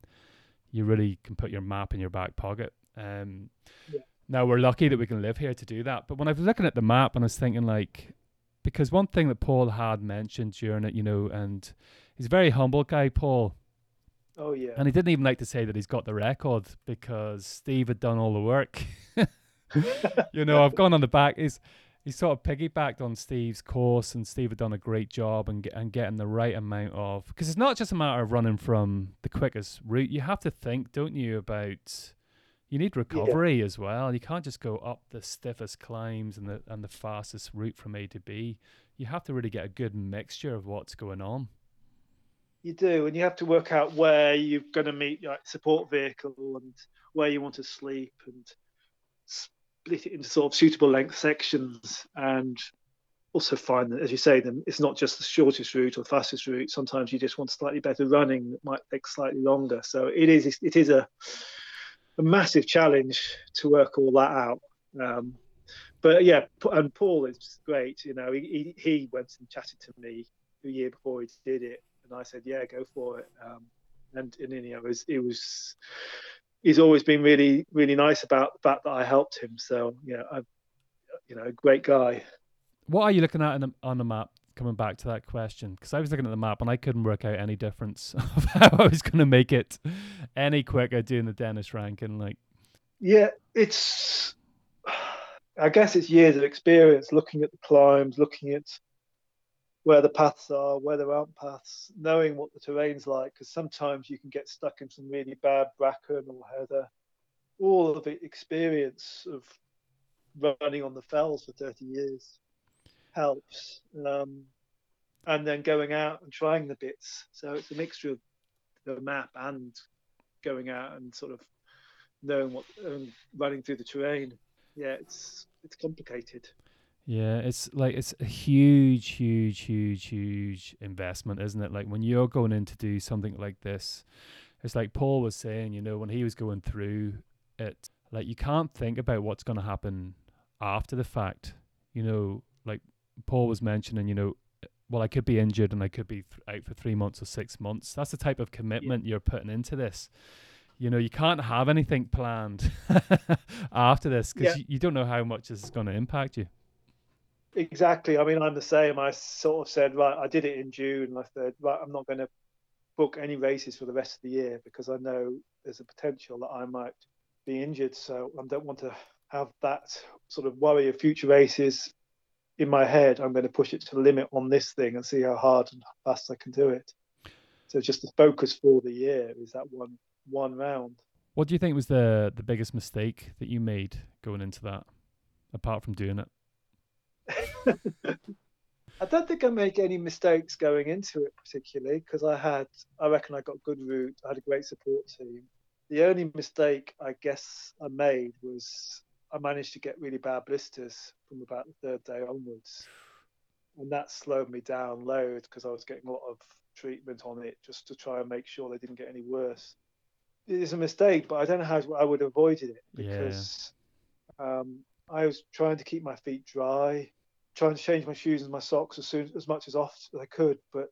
you really can put your map in your back pocket. Um, yeah. Now we're lucky that we can live here to do that. But when I was looking at the map and I was thinking like, because one thing that Paul had mentioned during it, you know, and he's a very humble guy, Paul. Oh yeah. And he didn't even like to say that he's got the record because Steve had done all the work. you know, I've gone on the back. He's he sort of piggybacked on Steve's course, and Steve had done a great job and and getting the right amount of because it's not just a matter of running from the quickest route. You have to think, don't you, about you need recovery yeah. as well. You can't just go up the stiffest climbs and the and the fastest route from A to B. You have to really get a good mixture of what's going on. You do, and you have to work out where you're going to meet your support vehicle and where you want to sleep and split it into sort of suitable length sections and also find that, as you say, then it's not just the shortest route or the fastest route. Sometimes you just want slightly better running that might take slightly longer. So it is it is a a massive challenge to work all that out. Um, but yeah, and Paul is great. You know, he, he went and chatted to me the year before he did it, and I said, yeah, go for it. Um, and and you know, it was it was he's always been really really nice about the fact that I helped him. So yeah, I, you know, a great guy. What are you looking at the, on the map? Coming back to that question, because I was looking at the map and I couldn't work out any difference of how I was going to make it any quicker doing the Denis Rankin. Like, yeah, it's. I guess it's years of experience looking at the climbs, looking at where the paths are, where there aren't paths, knowing what the terrain's like, because sometimes you can get stuck in some really bad bracken or heather. All of the experience of running on the fells for 30 years helps. Um, and then going out and trying the bits. So it's a mixture of the map and going out and sort of knowing what, and running through the terrain. Yeah, it's it's complicated. Yeah, it's like it's a huge, huge, huge, huge investment, isn't it? Like when you're going in to do something like this, it's like Paul was saying, you know, when he was going through it, like you can't think about what's going to happen after the fact. You know, like Paul was mentioning, you know, well, I could be injured and I could be th- out for three months or six months. That's the type of commitment yeah. you're putting into this. You know, you can't have anything planned after this because yeah. you, you don't know how much this is going to impact you. Exactly. I mean, I'm the same. I sort of said, right, I did it in June, I said, right, I'm not going to book any races for the rest of the year because I know there's a potential that I might be injured. So I don't want to have that sort of worry of future races in my head. I'm going to push it to the limit on this thing and see how hard and fast I can do it. So just the focus for the year is that one one round. What do you think was the the biggest mistake that you made going into that, apart from doing it? I don't think I make any mistakes going into it particularly because I had, I reckon I got good route. I had a great support team. The only mistake I guess I made was I managed to get really bad blisters from about the third day onwards, and that slowed me down loads because I was getting a lot of treatment on it just to try and make sure they didn't get any worse. It is a mistake, but I don't know how I would have avoided it because yeah. um, I was trying to keep my feet dry trying to change my shoes and my socks as soon as much as often as I could, but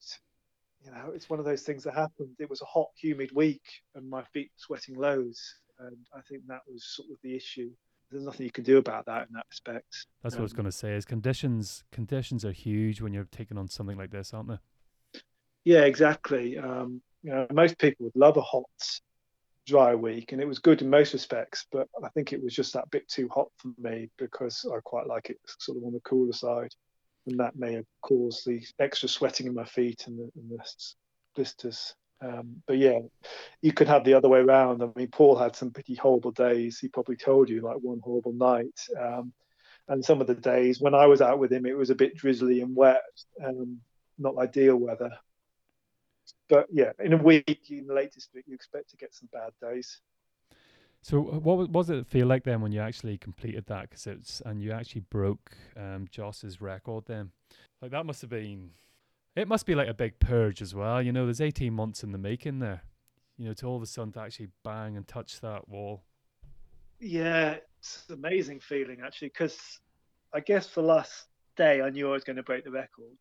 you know, it's one of those things that happened. It was a hot, humid week, and my feet sweating loads, and I think that was sort of the issue. there's nothing you can do about that in that respect. That's um, what I was um, going to say. Is conditions conditions are huge when you're taking on something like this, aren't they? Yeah, exactly. Um, you know, most people would love a hot, dry week, and it was good in most respects. But I think it was just that bit too hot for me because I quite like it sort of on the cooler side, and that may have caused the extra sweating in my feet and the, and the blisters. Um, but yeah, you could have the other way around. I mean, Paul had some pretty horrible days. He probably told you like one horrible night. Um, and some of the days when I was out with him, it was a bit drizzly and wet, and not ideal weather. But yeah, in a week in the latest week, you expect to get some bad days. So, what was it feel like then when you actually completed that? Because it's and you actually broke um, Joss's record. Then, like that must have been it must be like a big purge as well. You know, there's 18 months in the making there. You know, to all of a sudden to actually bang and touch that wall. Yeah, it's an amazing feeling actually, because I guess the last day I knew I was going to break the record,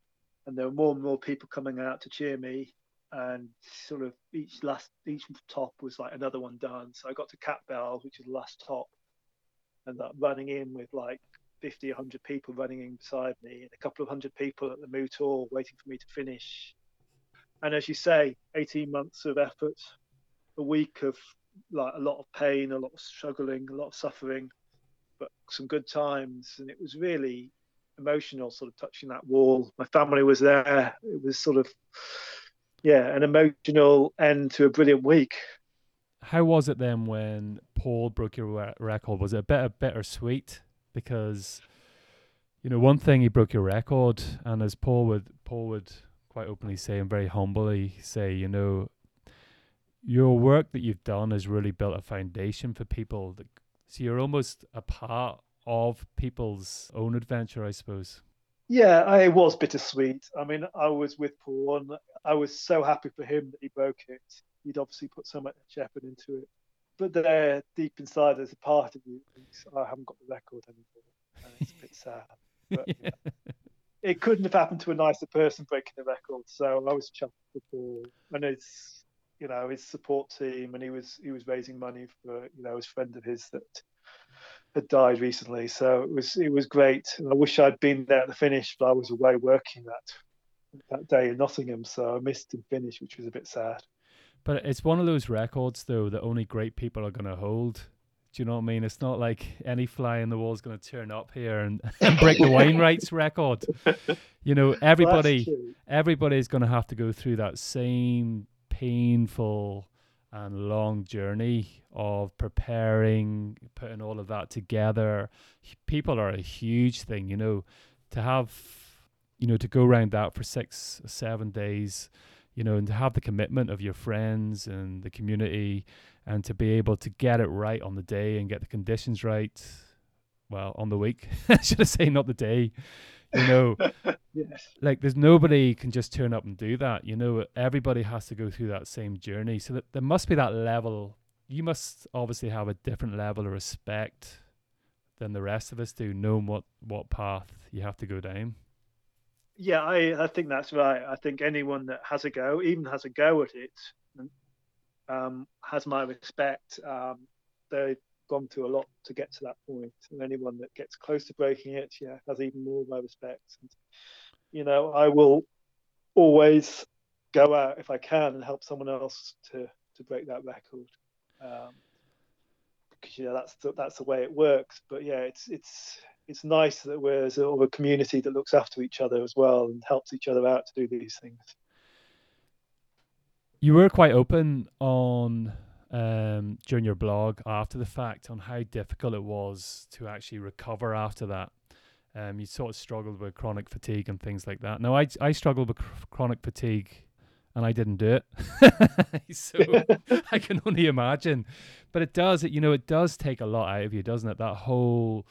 and there were more and more people coming out to cheer me, and sort of each last each top was like another one done. So I got to Cat Bell, which is the last top, and that running in with like 50, 100 people running in beside me, and a couple of hundred people at the Moot Hall waiting for me to finish. And as you say, 18 months of effort, a week of like a lot of pain, a lot of struggling, a lot of suffering, but some good times. And it was really emotional, sort of touching that wall. My family was there. It was sort of, yeah, an emotional end to a brilliant week. How was it then when Paul broke your record? Was it a bit of bittersweet? because you know one thing he broke your record, and as Paul would Paul would quite openly say and very humbly say, you know, your work that you've done has really built a foundation for people. That, so you're almost a part of people's own adventure, I suppose. Yeah, I was bittersweet. I mean, I was with Paul, and I was so happy for him that he broke it. He'd obviously put so much effort into it but there, deep inside, there's a part of you thinks, oh, I haven't got the record anymore, and it's a bit sad. But, yeah. it couldn't have happened to a nicer person breaking the record. So I was chuffed for Paul, and it's you know his support team, and he was he was raising money for you know his friend of his that had died recently. So it was it was great. And I wish I'd been there at the finish, but I was away working that that day in Nottingham, so I missed the finish, which was a bit sad. But it's one of those records, though, that only great people are going to hold. Do you know what I mean? It's not like any fly in the wall is going to turn up here and, and break the Wainwright's record. You know, everybody, everybody is going to have to go through that same painful and long journey of preparing, putting all of that together. People are a huge thing, you know, to have, you know, to go around that for six, seven days you know, and to have the commitment of your friends and the community and to be able to get it right on the day and get the conditions right, well, on the week, should I say, not the day, you know, yes. like there's nobody can just turn up and do that. You know, everybody has to go through that same journey. So that there must be that level. You must obviously have a different level of respect than the rest of us do, knowing what, what path you have to go down. Yeah, I, I think that's right. I think anyone that has a go, even has a go at it, um, has my respect. Um, they've gone through a lot to get to that point, and anyone that gets close to breaking it, yeah, has even more of my respect. And, you know, I will always go out if I can and help someone else to to break that record. Um, because you know that's the, that's the way it works. But yeah, it's it's it's nice that we're sort of a community that looks after each other as well and helps each other out to do these things. You were quite open on um, during your blog after the fact on how difficult it was to actually recover after that. Um, you sort of struggled with chronic fatigue and things like that. Now, I I struggled with cr- chronic fatigue, and I didn't do it, so I can only imagine. But it does, it you know, it does take a lot out of you, doesn't it? That whole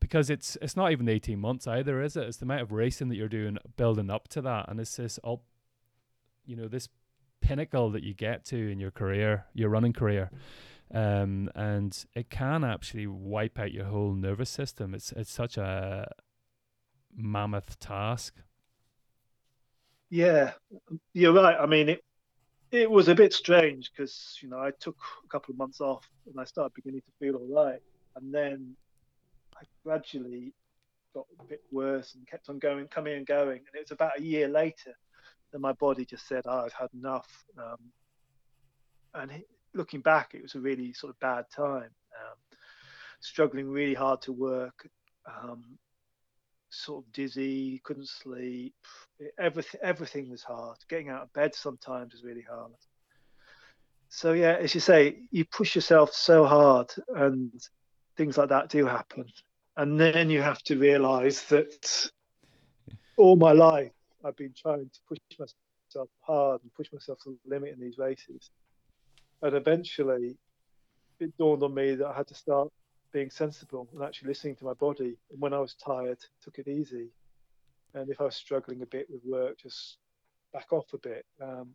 because it's it's not even 18 months either is it? It's the amount of racing that you're doing building up to that and it's this up you know this pinnacle that you get to in your career your running career. Um, and it can actually wipe out your whole nervous system. It's it's such a mammoth task. Yeah. You're right. I mean it it was a bit strange because you know i took a couple of months off and i started beginning to feel all right. And then I gradually got a bit worse and kept on going, coming and going. And it was about a year later that my body just said, oh, I've had enough. Um, and looking back, it was a really sort of bad time. Um, struggling really hard to work, um, sort of dizzy, couldn't sleep. Everything, everything was hard. Getting out of bed sometimes was really hard. So yeah, as you say, you push yourself so hard, and things like that do happen. And then you have to realise that all my life I've been trying to push myself hard and push myself to the limit in these races. And eventually, it dawned on me that I had to start being sensible and actually listening to my body. And when I was tired, took it easy. And if I was struggling a bit with work, just back off a bit. Um,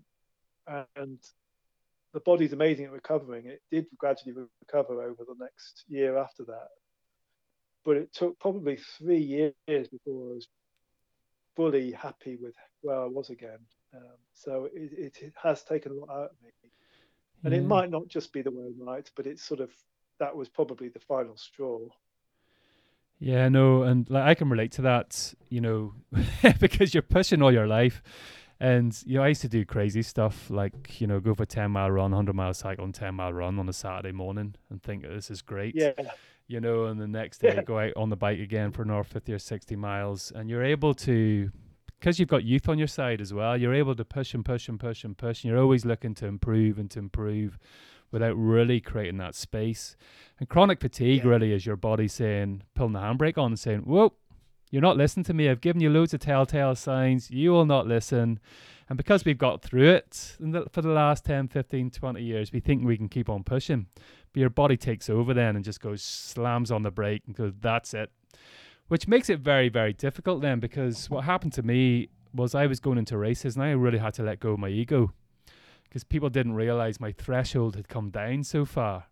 and the body's amazing at recovering. It did gradually recover over the next year after that. But it took probably three years before I was fully happy with where I was again. Um, so it, it, has taken a lot out of me. And yeah. it might not just be the Wainwright, but it's sort of that was probably the final straw. Yeah, no, and like I can relate to that, you know, because you're pushing all your life. And you know, I used to do crazy stuff like you know go for a ten mile run, hundred mile cycle, and ten mile run on a Saturday morning, and think this is great. Yeah. You know, and the next day go out on the bike again for another fifty or sixty miles, and you're able to, because you've got youth on your side as well. You're able to push and push and push and push, and you're always looking to improve and to improve without really creating that space. And chronic fatigue yeah. really is your body saying, pulling the handbrake on and saying, Whoa, you're not listening to me. I've given you loads of telltale signs. You will not listen. And because we've got through it for the last 10, 15, 20 years, we think we can keep on pushing. But your body takes over then and just goes, slams on the brake and goes, That's it. Which makes it very, very difficult then because what happened to me was I was going into races and I really had to let go of my ego because people didn't realize my threshold had come down so far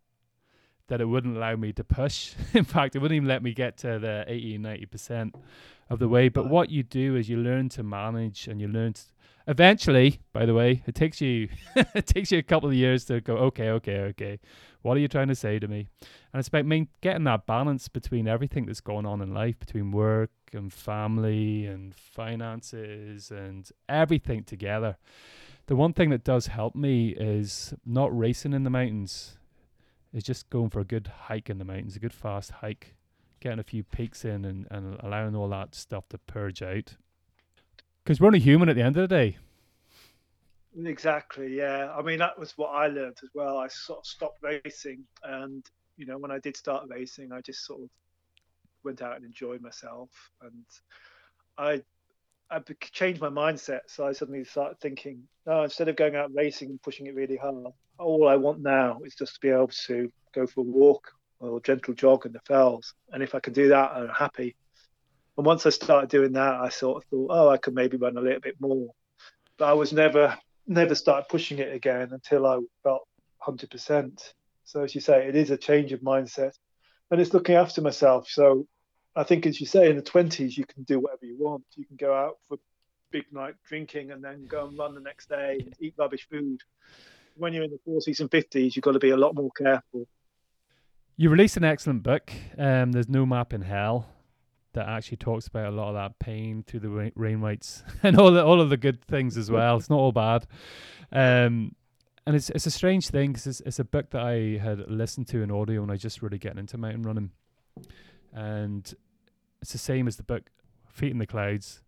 that it wouldn't allow me to push. In fact, it wouldn't even let me get to the 80 90% of the way. But what you do is you learn to manage and you learn to, eventually, by the way, it takes you it takes you a couple of years to go, okay, okay, okay. What are you trying to say to me? And it's about main, getting that balance between everything that's going on in life, between work and family and finances and everything together the one thing that does help me is not racing in the mountains. Is just going for a good hike in the mountains, a good fast hike, getting a few peaks in, and, and allowing all that stuff to purge out. Because we're only human at the end of the day. Exactly. Yeah. I mean, that was what I learned as well. I sort of stopped racing, and you know, when I did start racing, I just sort of went out and enjoyed myself, and I I changed my mindset. So I suddenly started thinking, no, instead of going out racing and pushing it really hard, all I want now is just to be able to go for a walk or a gentle jog in the fells. And if I can do that, I'm happy. And once I started doing that, I sort of thought, oh, I could maybe run a little bit more. But I was never, never started pushing it again until I felt 100%. So as you say, it is a change of mindset, and it's looking after myself. So I think, as you say, in the 20s, you can do whatever you want. You can go out for big night drinking and then go and run the next day and eat rubbish food. When you're in the 40s and 50s, you've got to be a lot more careful. You released an excellent book. Um, There's no map in hell that actually talks about a lot of that pain through the Wainwrights and all the, all of the good things as well. It's not all bad. Um, and it's it's a strange thing because it's, it's a book that I had listened to in audio when I just really getting into mountain running and it's the same as the book Feet in the Clouds.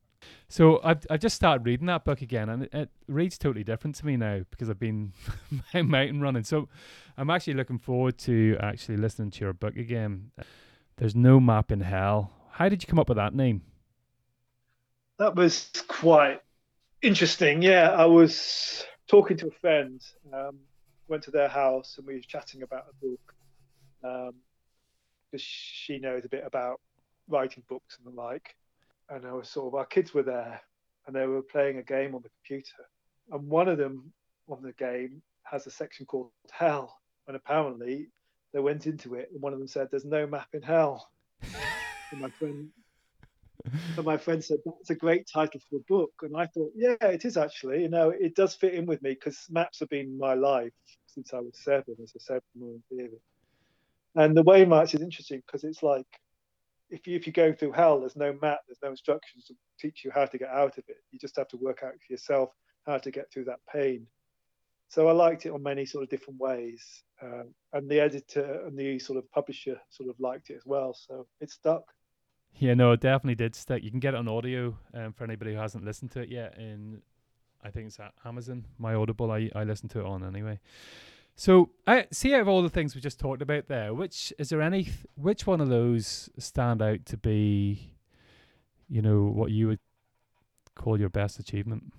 So I've I've just started reading that book again, and it, it reads totally different to me now because I've been mountain running. So I'm actually looking forward to actually listening to your book again. There's no map in hell. How did you come up with that name? That was quite interesting. Yeah, I was talking to a friend. Um, went to their house and we were chatting about a book. Um, because she knows a bit about writing books and the like. And I was sort of our kids were there, and they were playing a game on the computer. And one of them on the game has a section called Hell, and apparently they went into it, and one of them said, "There's no map in hell." and my friend, and my friend said, "That's a great title for a book." And I thought, "Yeah, it is actually. You know, it does fit in with me because maps have been my life since I was seven, as I said in theory." And the way march is interesting because it's like if you if you go through hell, there's no map, there's no instructions to teach you how to get out of it. You just have to work out for yourself how to get through that pain. So I liked it on many sort of different ways, um, and the editor and the sort of publisher sort of liked it as well. So it stuck. Yeah, no, it definitely did stick. You can get it on audio um, for anybody who hasn't listened to it yet. In I think it's at Amazon. My Audible, I I listen to it on anyway. So I see out of all the things we just talked about there, which is there any which one of those stand out to be, you know, what you would call your best achievement?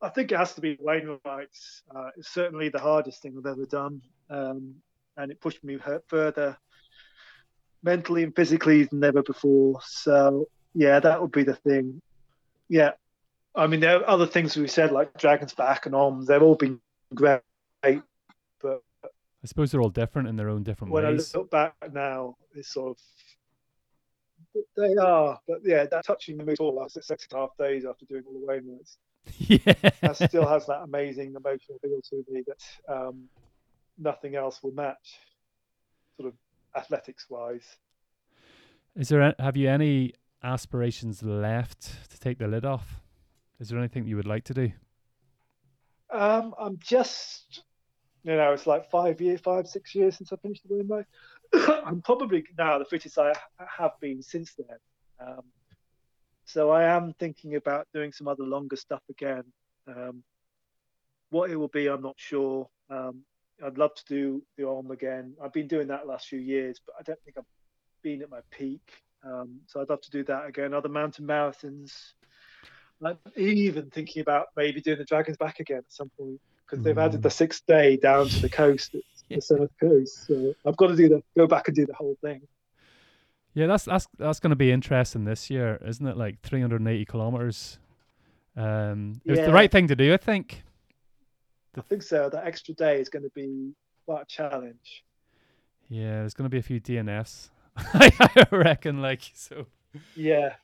I think it has to be Wainwright's. Uh, it's certainly the hardest thing I've ever done, um, and it pushed me further mentally and physically than ever before. So yeah, that would be the thing. Yeah, I mean there are other things we said like Dragon's Back and Om. They've all been great, but I suppose they're all different in their own different when ways. When I look back now, it's sort of they are, but yeah, that touching the mood all lasted six and a half days after doing all the way Wainwrights. yeah, that still has that amazing emotional feel to me that um, nothing else will match, sort of athletics wise. Is there have you any aspirations left to take the lid off? Is there anything you would like to do? Um, I'm just, you know, it's like five years, five six years since I finished the Wainwright. I'm probably now the fittest I have been since then. Um, so I am thinking about doing some other longer stuff again. Um, what it will be, I'm not sure. Um, I'd love to do the OMM again. I've been doing that last few years, but I don't think I've been at my peak. Um, so I'd love to do that again. Other mountain marathons. I'm even thinking about maybe doing the Dragons Back again at some point because they've added the sixth day down to the coast, the south coast. So I've got to do the go back and do the whole thing. Yeah, that's that's that's going to be interesting this year, isn't it? Like 380 kilometers. Um, it was Yeah. the right thing to do, I think. I think so. That extra day is going to be quite a challenge. Yeah, there's going to be a few DNFs, I reckon. Like so. Yeah,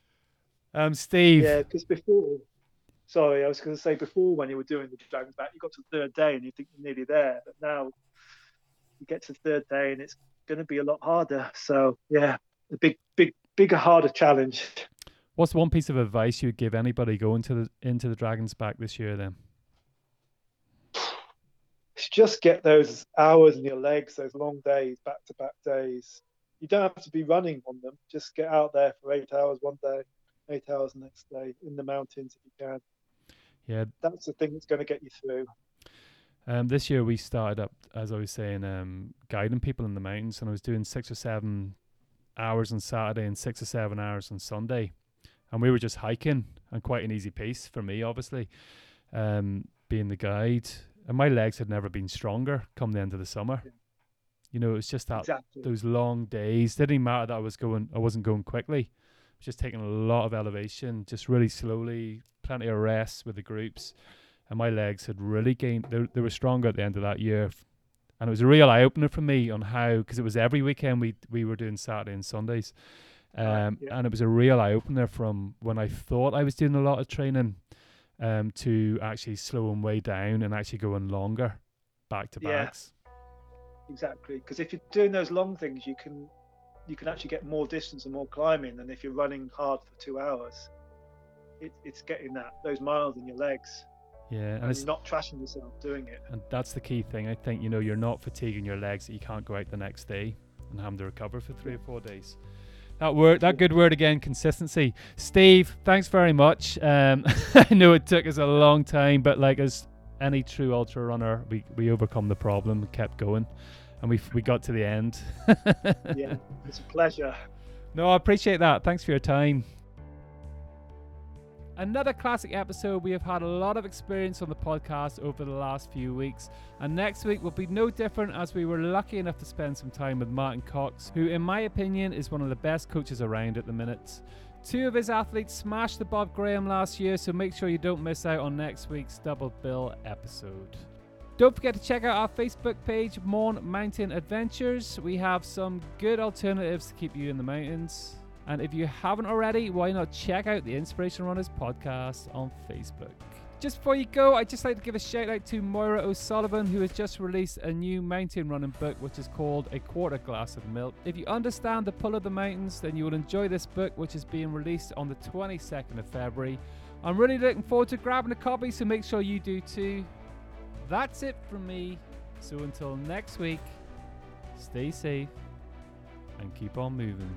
Um, Steve. yeah. Because before, sorry, I was going to say before when you were doing the Dragons Back, you got to the third day and you think you're nearly there, but now you get to the third day and it's going to be a lot harder. So yeah, a big, big, bigger, harder challenge. What's one piece of advice you would give anybody going to the into the Dragons back this year? Then. Just get those hours in your legs, those long days, back to back days. You don't have to be running on them. Just get out there for eight hours one day, eight hours the next day in the mountains if you can. Yeah. That's the thing that's going to get you through. Um, this year we started up, as I was saying, um, guiding people in the mountains, and I was doing six or seven hours on Saturday and six or seven hours on Sunday, and we were just hiking and quite an easy pace for me, obviously, um, being the guide. And my legs had never been stronger come the end of the summer. Yeah. You know, it's just that Exactly. those long days. Didn't even matter that I was going, I wasn't going quickly. Just taking a lot of elevation, just really slowly, plenty of rest with the groups, and my legs had really gained. They, they were stronger at the end of that year, and it was a real eye opener for me on how because it was every weekend we we were doing Saturday and Sundays, Right, um, yeah. and it was a real eye opener from when I thought I was doing a lot of training, um, to actually slowing way down and actually going longer, back to Yeah. backs. Exactly. Because if you're doing those long things, you can you can actually get more distance and more climbing than if you're running hard for two hours. It, it's getting that those miles in your legs Yeah, and and it's not trashing yourself doing it. And that's the key thing. I think, you know, you're not fatiguing your legs that you can't go out the next day and having to recover for three or four days. That word, that good word again, consistency. Steve, thanks very much. Um, I know it took us a long time, but like as any true ultra runner, we, we overcome the problem, kept going, and we we got to the end. Yeah, it's a pleasure. No, I appreciate that. Thanks for your time. Another classic episode. We have had a lot of experience on the podcast over the last few weeks, and next week will be no different as we were lucky enough to spend some time with Martin Cox, who, in my opinion, is one of the best coaches around at the minute. Two of his athletes smashed the Bob Graham last year, so make sure you don't miss out on next week's double bill episode. Don't forget to check out our Facebook page, Mourne Mountain Adventures. We have some good alternatives to keep you in the mountains. And if you haven't already, why not check out the Inspiration Runners podcast on Facebook? just before you go, I'd just like to give a shout out to Moire O'Sullivan, who has just released a new mountain running book, which is called A Quarter Glass of Milk. If you understand the pull of the mountains, then you will enjoy this book, which is being released on the 22nd of February. I'm really looking forward to grabbing a copy, so make sure you do too. That's it from me. So until next week, stay safe and keep on moving.